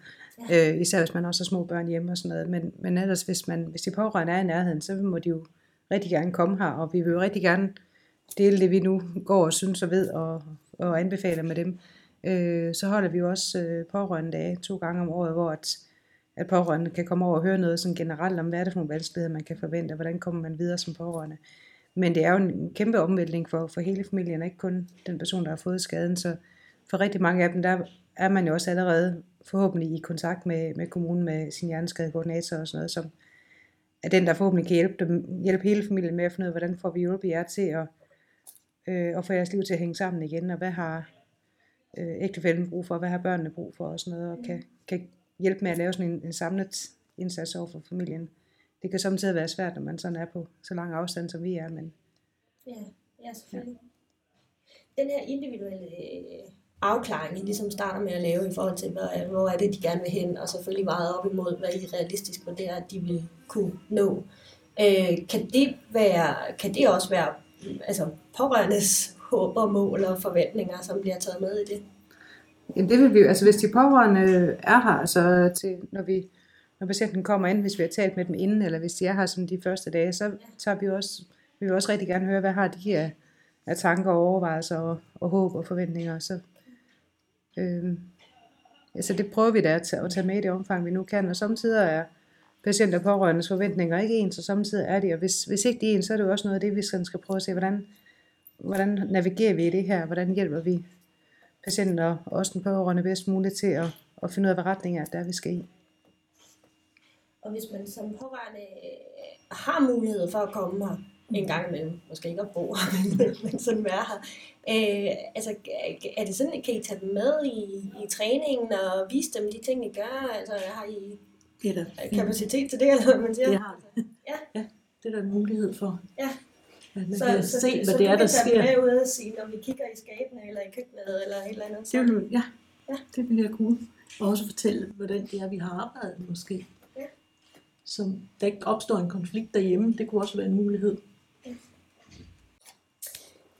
Ja. Øh, især hvis man også har små børn hjemme og sådan noget. Men, men ellers, hvis, man, hvis de pårørende er i nærheden, så må de jo rigtig gerne komme her, og vi vil jo rigtig gerne dele det, vi nu går og synes og ved og, og anbefaler med dem. Øh, så holder vi jo også øh, pårørende dage to gange om året, hvor at, at pårørende kan komme over og høre noget sådan generelt om, hvad er det for nogle vanskeligheder, man kan forvente, og hvordan kommer man videre som pårørende. Men det er jo en kæmpe omvæltning for, for hele familien, ikke kun den person, der har fået skaden. Så for rigtig mange af dem, der er man jo også allerede forhåbentlig i kontakt med, med kommunen, med sin hjerneskadekoordinator og sådan noget, som er den, der forhåbentlig kan hjælpe, dem, hjælpe hele familien med at finde ud af, hvordan får vi hjulpet jer til at, øh, at få jeres liv til at hænge sammen igen, og hvad har øh, ægtefælden brug for, hvad har børnene brug for og sådan noget, og kan, kan hjælpe med at lave sådan en, en samlet indsats over for familien det kan samtidig være svært, når man sådan er på så lang afstand, som vi er. Men... Ja, ja selvfølgelig. Ja. Den her individuelle øh, afklaring, I ligesom starter med at lave i forhold til, hvor, hvor er det, de gerne vil hen, og selvfølgelig vejet op imod, hvad I realistisk vurderer, at de vil kunne nå. Øh, kan, det være, kan det også være altså, pårørendes håb og mål og forventninger, som bliver taget med i det? Jamen det vil vi altså hvis de pårørende er her, altså til, når vi når patienten kommer ind, hvis vi har talt med dem inden, eller hvis de er her som de første dage, så tager vi også, vi vil også rigtig gerne høre, hvad har de her af tanker og overvejelser og, og håb og forventninger. Så, øh, altså det prøver vi da at tage, at tage med i det omfang, vi nu kan, og samtidig er patienter og pårørendes forventninger ikke ens, og samtidig er de, og hvis, hvis ikke de er ens, så er det jo også noget af det, vi skal prøve at se, hvordan, hvordan navigerer vi i det her, hvordan hjælper vi patienter og også den pårørende bedst muligt til at, at finde ud af, hvad retning er, der vi skal i. Og hvis man som pårørende øh, har mulighed for at komme her en gang imellem, måske ikke at bo her, men, men sådan være her, øh, altså, er det sådan, kan I tage dem med i, i træningen og vise dem de ting, I gør? Altså, har I det er der. kapacitet til det, eller hvad man siger? Det har det. Ja. ja, det er der en mulighed for. Ja. Ja, man så, kan så, se, hvad så det er, der sker. Så du kan tage med og sige, når vi kigger i skabene, eller i køkkenet, eller et eller andet. Det vil, ja, ja, det vil jeg kunne. Og også fortælle, hvordan det er, vi har arbejdet måske som der ikke opstår en konflikt derhjemme. Det kunne også være en mulighed.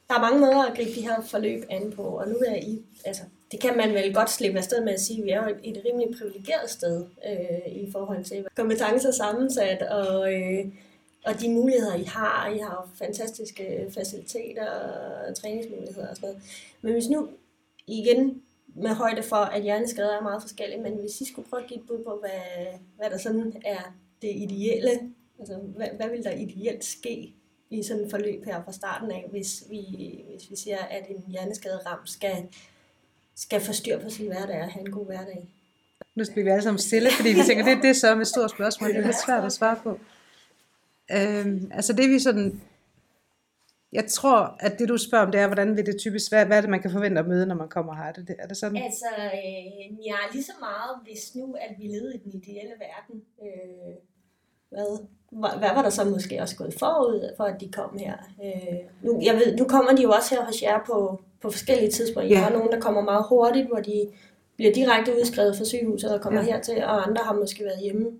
Der er mange måder at gribe de her forløb an på, og nu er I, altså, det kan man vel godt slippe afsted med at sige, at vi er jo et, et rimelig privilegeret sted øh, i forhold til kompetencer sammensat, og, øh, og de muligheder, I har. I har jo fantastiske faciliteter og træningsmuligheder og sådan noget. Men hvis nu igen med højde for, at hjerneskader er meget forskellige, men hvis I skulle prøve at give et bud på, hvad, hvad der sådan er det ideelle, altså hvad, hvad vil der ideelt ske i sådan et forløb her fra starten af, hvis vi, hvis vi siger, at en hjerneskade ram skal, skal få styr på sin hverdag og have en god hverdag? Nu skal vi alle sammen stille, fordi vi tænker, det, det er så et stort spørgsmål, det er lidt svært at svare på. Øhm, altså det vi sådan, jeg tror, at det du spørger om, det er, hvordan vil det typisk være, hvad er det, man kan forvente at møde, når man kommer her? Er det, er det sådan? Altså, øh, ja, lige så meget, hvis nu, at vi levede i den ideelle verden, øh, hvad, hvad var der så måske også gået forud for, at de kom her? Øh, nu, jeg ved, nu kommer de jo også her hos jer på, på forskellige tidspunkter. Ja. Der er nogen, der kommer meget hurtigt, hvor de bliver direkte udskrevet fra sygehuset og kommer ja. hertil, og andre har måske været hjemme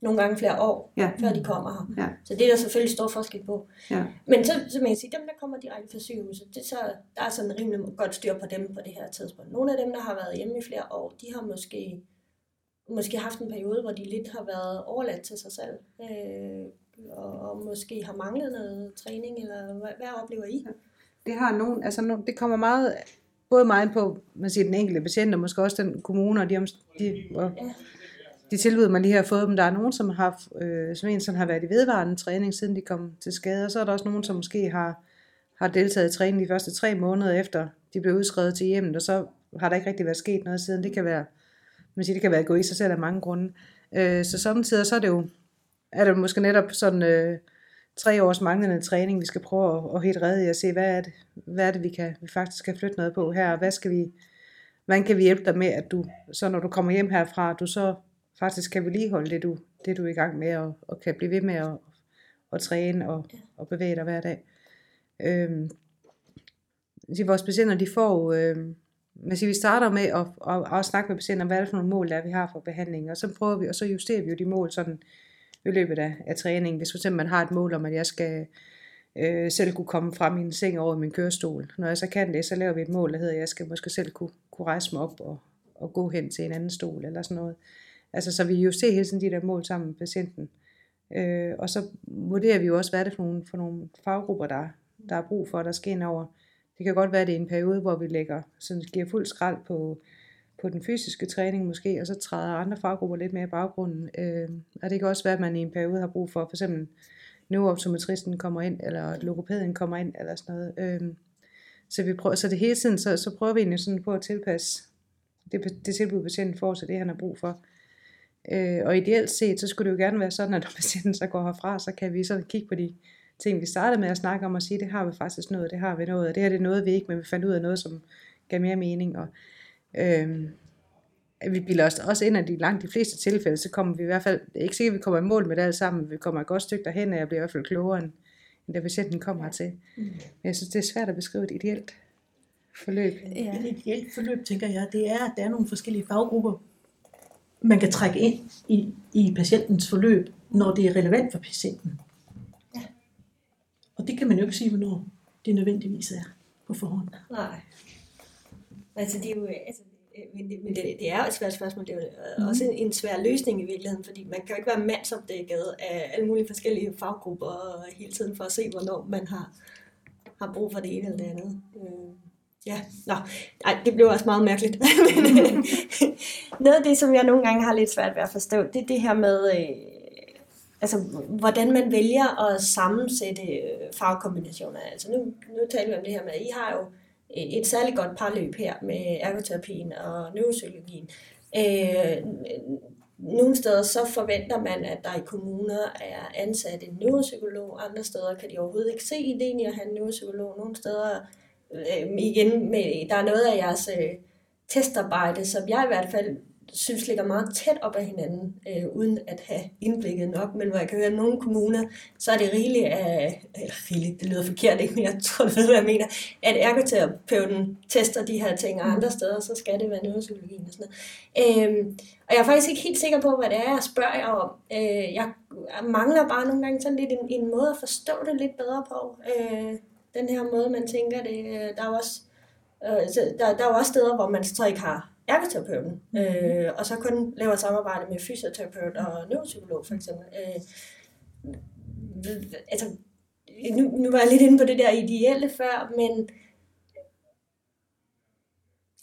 nogle gange flere år, ja. før de kommer her. Ja. Så det er der selvfølgelig stor forskel på. Ja. Men så, så man kan sige, dem der kommer direkte fra sygehuset, det, så, der er sådan rimelig godt styr på dem på det her tidspunkt. Nogle af dem, der har været hjemme i flere år, de har måske måske haft en periode, hvor de lidt har været overladt til sig selv, øh, og, og måske har manglet noget træning, eller hvad, hvad oplever I? Det har nogen, altså nogen, det kommer meget, både meget på, man siger, den enkelte patient, og måske også den kommune, og de, de, og ja de tilbud, man lige har fået dem. Der er nogen, som har, øh, som en, som har været i vedvarende træning, siden de kom til skade, og så er der også nogen, som måske har, har deltaget i træning de første tre måneder efter, de blev udskrevet til hjemmet, og så har der ikke rigtig været sket noget siden. Det kan være man siger, det kan være gå i sig selv af mange grunde. Øh, så samtidig så er det jo, er det måske netop sådan øh, tre års manglende træning, vi skal prøve at, at helt redde i at se, hvad er det, hvad er det vi, kan, vi faktisk kan flytte noget på her, og hvad skal vi, hvordan kan vi hjælpe dig med, at du, så når du kommer hjem herfra, du så faktisk kan vedligeholde det, du, det du er i gang med, og, og kan blive ved med at, at træne og, og bevæge dig hver dag. Øhm, de, vores patienter, de får, øh, men så vi starter med at, at, at, at snakke med patienten om, hvad er det for nogle mål, der er, vi har for behandlingen, og så prøver vi, og så justerer vi jo de mål sådan i løbet af, af træningen. Hvis for eksempel man har et mål om, at jeg skal øh, selv kunne komme frem i en seng over min kørestol. Når jeg så kan det, så laver vi et mål, der hedder, at jeg skal måske selv kunne, kunne rejse mig op og, og gå hen til en anden stol eller sådan noget. Altså, så vi jo ser hele tiden de der mål sammen med patienten. Øh, og så vurderer vi jo også, hvad er det for nogle, for nogle faggrupper, der, der er brug for, der skal ind over. Det kan godt være, at det er en periode, hvor vi lægger, sådan giver fuld skrald på, på den fysiske træning måske, og så træder andre faggrupper lidt mere i baggrunden. Øh, og det kan også være, at man i en periode har brug for, for eksempel neurooptometristen kommer ind, eller logopæden kommer ind, eller sådan noget. Øh, så, vi prøver, så det hele tiden, så, så prøver vi egentlig sådan på at tilpasse det, det tilbud, patienten får så det, han har brug for. Øh, og ideelt set, så skulle det jo gerne være sådan, at når patienten så går herfra, så kan vi så kigge på de ting, vi startede med at snakke om og sige, det har vi faktisk noget, det har vi noget, og det her det er noget, vi ikke, men vi fandt ud af noget, som gav mere mening. Og, øh, vi bilder os også ind, at i langt de fleste tilfælde, så kommer vi i hvert fald, det ikke sikkert, at vi kommer i mål med det alt sammen, men vi kommer et godt stykke derhen, og jeg bliver i hvert fald klogere, end, end da patienten kommer hertil. Mm. Men jeg synes, det er svært at beskrive et ideelt forløb. Ja. Et ideelt forløb, tænker jeg, det er, at der er nogle forskellige faggrupper, man kan trække ind i, i patientens forløb, når det er relevant for patienten. Ja. Og det kan man jo ikke sige, hvornår det nødvendigvis er på forhånd. Nej. Altså, det er jo, altså, men, det, men det, det er jo et svært spørgsmål. Det er jo mm. også en, en svær løsning i virkeligheden, fordi man kan jo ikke være mandsopdækket af alle mulige forskellige faggrupper hele tiden for at se, hvornår man har, har brug for det ene eller det andet. Øh. Ja, nå, Ej, det blev også meget mærkeligt. *laughs* Øh, noget af det, som jeg nogle gange har lidt svært ved at forstå, det er det her med, øh, altså, hvordan man vælger at sammensætte øh, farvekombinationer. Altså, nu, nu taler vi om det her med, at I har jo øh, et særligt godt parløb her med ergoterapien og neuropsykologien. Øh, nogle steder så forventer man, at der i kommuner er ansat en neuropsykolog, andre steder kan de overhovedet ikke se ideen i at have en neuropsykolog, nogle steder øh, igen, med, der er noget af jeres øh, testarbejde, som jeg i hvert fald synes ligger meget tæt op ad hinanden, øh, uden at have indblikket nok, men hvor jeg kan høre, at nogle kommuner, så er det rigeligt af, eller rigeligt, det lyder forkert, ikke, men jeg tror, du ved, hvad jeg mener, at ergoterapeuten tester de her ting, og andre mm. steder, så skal det være neuropsykologien og sådan noget. Øhm, og jeg er faktisk ikke helt sikker på, hvad det er, jeg spørger jer om. Øh, jeg mangler bare nogle gange sådan lidt en, en måde at forstå det lidt bedre på. Øh, den her måde, man tænker det. Øh, der er jo også, øh, der, der er jo også steder, hvor man så ikke har ergoterapeuten, mm. øh, og så kun laver samarbejde med fysioterapeut og neuropsykolog for eksempel. Øh, altså, nu, nu var jeg lidt inde på det der ideelle før, men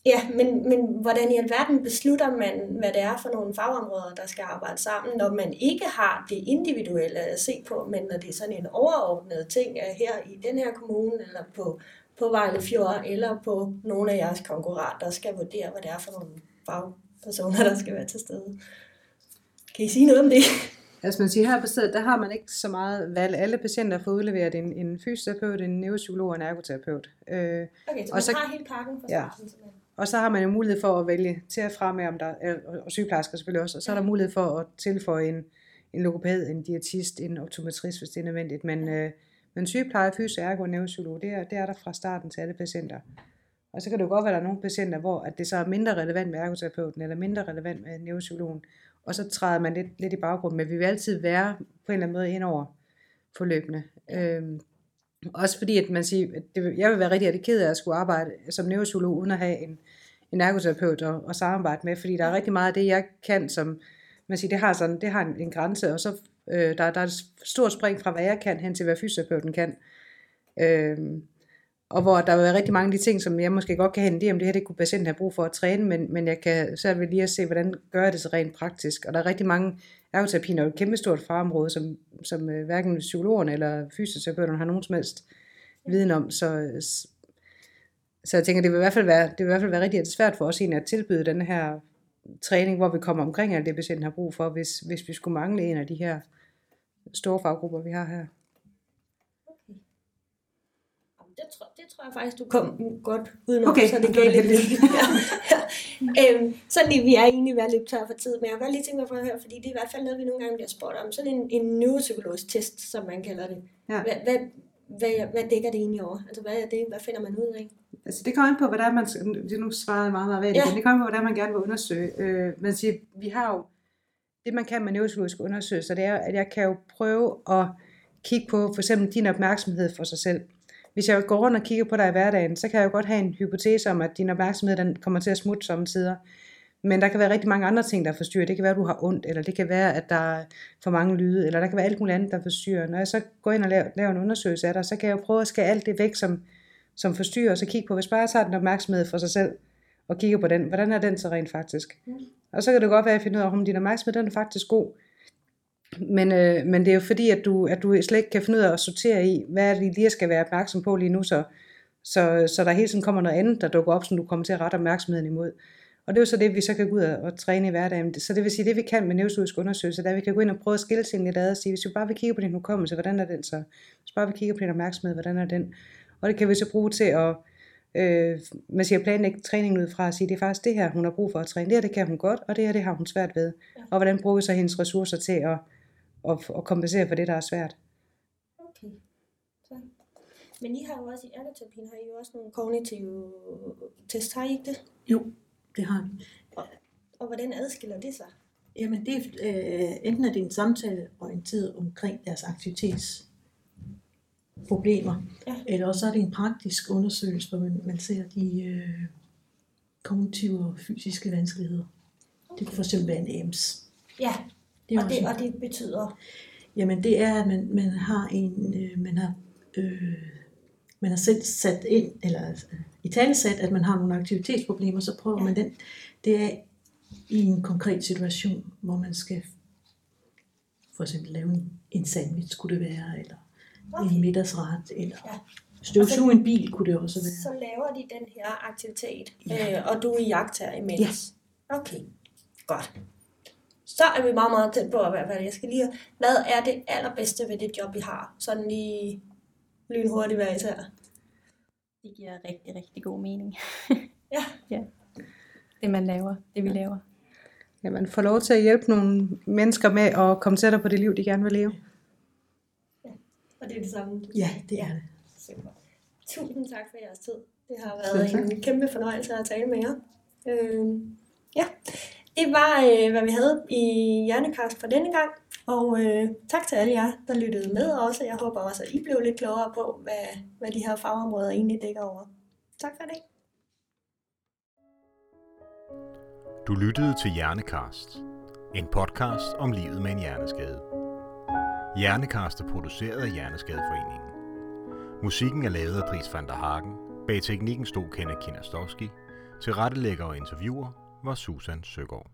Ja, men, men hvordan i alverden beslutter man, hvad det er for nogle fagområder, der skal arbejde sammen, når man ikke har det individuelle at se på, men når det er sådan en overordnet ting her i den her kommune, eller på, på Vejle Fjord, eller på nogle af jeres konkurrenter, der skal vurdere, hvad det er for nogle fagpersoner, der skal være til stede. Kan I sige noget om det? Altså man siger, her på stedet, der har man ikke så meget valg. Alle patienter får udleveret en, en fysioterapeut, en neuropsykolog og en ergoterapeut. Øh, okay, så og så, har hele pakken for ja. Og så har man jo mulighed for at vælge til at fra med, om der, og sygeplejersker selvfølgelig også, og så er der mulighed for at tilføje en, en logopæd, en diætist, en optometrist, hvis det er nødvendigt. Men, øh, men sygepleje, fysio, ergo og neuropsykolog, det er, det er der fra starten til alle patienter. Og så kan det jo godt være, at der er nogle patienter, hvor at det så er mindre relevant med ergoterapeuten, eller mindre relevant med neuropsykologen. Og så træder man lidt, lidt i baggrunden, men vi vil altid være på en eller anden måde ind over forløbende. Øhm, også fordi, at man siger, at det, jeg vil være rigtig, rigtig ked af at skulle arbejde som neuropsykolog, uden at have en, en ergoterapeut at, at samarbejde med, fordi der er rigtig meget af det, jeg kan, som man siger, det har, sådan, det har en, en grænse, og så øh, der, der er et stort spring fra, hvad jeg kan, hen til, hvad fysioterapeuten kan. Øh, og hvor der er rigtig mange af de ting, som jeg måske godt kan idé om, det her det kunne patienten have brug for at træne, men, men jeg kan så vil lige at se, hvordan gør jeg det så rent praktisk. Og der er rigtig mange, ergoterapien er jo et kæmpestort farområde, som, som øh, hverken psykologerne eller fysioterapeuterne har nogen som helst viden om. Så, så jeg tænker, det vil i hvert fald være, det vil i hvert fald være rigtig svært for os egentlig at tilbyde den her træning, hvor vi kommer omkring alt det, patienten har brug for, hvis, hvis vi skulle mangle en af de her store faggrupper, vi har her. Det tror, det tror jeg faktisk, du kom godt udenom, okay. så det gav lidt. ja. ja. øhm, sådan lige, vi er egentlig været lidt tør for tid, men jeg har godt lige tænkt mig for at høre, fordi det er i hvert fald noget, vi nogle gange bliver spurgt om. Sådan en, en neuropsykologisk test, som man kalder det. Ja. Hvad, hvad, hvad, hvad dækker det egentlig over? Altså, hvad er det? Hvad finder man ud af? Altså, det kommer an på, hvordan man... Det nu svaret meget, meget værdigt. Ja. Det kommer an på, hvordan man gerne vil undersøge. Øh, man siger, vi har jo det man kan med neuropsykologiske undersøgelser, det er, at jeg kan jo prøve at kigge på for eksempel din opmærksomhed for sig selv. Hvis jeg går rundt og kigger på dig i hverdagen, så kan jeg jo godt have en hypotese om, at din opmærksomhed den kommer til at smutte samtidig. Men der kan være rigtig mange andre ting, der forstyrrer. Det kan være, at du har ondt, eller det kan være, at der er for mange lyde, eller der kan være alt muligt andet, der forstyrrer. Når jeg så går ind og laver, laver en undersøgelse af dig, så kan jeg jo prøve at skære alt det væk, som, som forstyrrer, og så kigge på, hvis bare jeg tager den opmærksomhed for sig selv, og kigger på den, hvordan er den så rent faktisk? Mm. Og så kan det godt være, at jeg finder ud af, om din opmærksomhed den er faktisk god. Men, øh, men det er jo fordi, at du, at du slet ikke kan finde ud af at sortere i, hvad det lige skal være opmærksom på lige nu, så, så, så der hele tiden kommer noget andet, der dukker op, som du kommer til at rette opmærksomheden imod. Og det er jo så det, vi så kan gå ud og, og træne i hverdagen. Så det vil sige, det vi kan med neurosociske undersøgelser, det er, at vi kan gå ind og prøve at skille tingene lidt ad og sige, hvis vi bare vil kigge på din hukommelse, hvordan er den så? Hvis bare vi kigger på din opmærksomhed, hvordan er den? Og det kan vi så bruge til at øh, man siger planlægge træningen ud fra at sige, det er faktisk det her, hun har brug for at træne. Det her, det kan hun godt, og det her, det har hun svært ved. Og hvordan bruger vi så hendes ressourcer til at, at, at kompensere for det, der er svært? Okay. Så. Men I har jo også i ergoterapien, har I jo også nogle kognitive tests, har I ikke det? Jo, det har vi. Og, og hvordan adskiller det sig? Jamen, det er, øh, enten er det en samtale orienteret omkring deres aktivitetsproblemer, ja. eller også er det en praktisk undersøgelse, hvor man, man ser de øh, kognitive og fysiske vanskeligheder. Okay. Det kan for eksempel være en AMS. Ja, det og, det, og det betyder? Jamen, det er, at man, man har en, øh, man har, øh, man har selv sat ind, eller øh, i talesat, at man har nogle aktivitetsproblemer, så prøver ja. man den. Det er i en konkret situation, hvor man skal for eksempel lave en sandwich, skulle det være, eller okay. en middagsret, eller ja. støvsuge en bil, kunne det også være. Så laver de den her aktivitet, ja. øh, og du er jagter imens? Ja. Okay, godt. Så er vi meget, meget tæt på at være Jeg skal lige hvad er det allerbedste ved det job, vi har? Sådan lige lynhurtigt hver især. Det giver rigtig, rigtig god mening. *laughs* ja. ja. Det man laver, det vi laver. Ja, man får lov til at hjælpe nogle mennesker med at komme tættere på det liv, de gerne vil leve. Ja, og det er det samme. Ja, det er det. Super. Tusind tak for jeres tid. Det har været en kæmpe fornøjelse at tale med jer. Øh, ja, det var, øh, hvad vi havde i Hjernekast for denne gang. Og øh, tak til alle jer, der lyttede med også. Jeg håber også, at I blev lidt klogere på, hvad, hvad de her fagområder egentlig dækker over. Tak for det. Du lyttede til Hjernekast. En podcast om livet med en hjerneskade. Hjernekast er produceret af Hjerneskadeforeningen. Musikken er lavet af Dries van der Hagen. Bag teknikken stod Kenneth Kinastowski. Til rettelægger og interviewer var Susan Søgaard.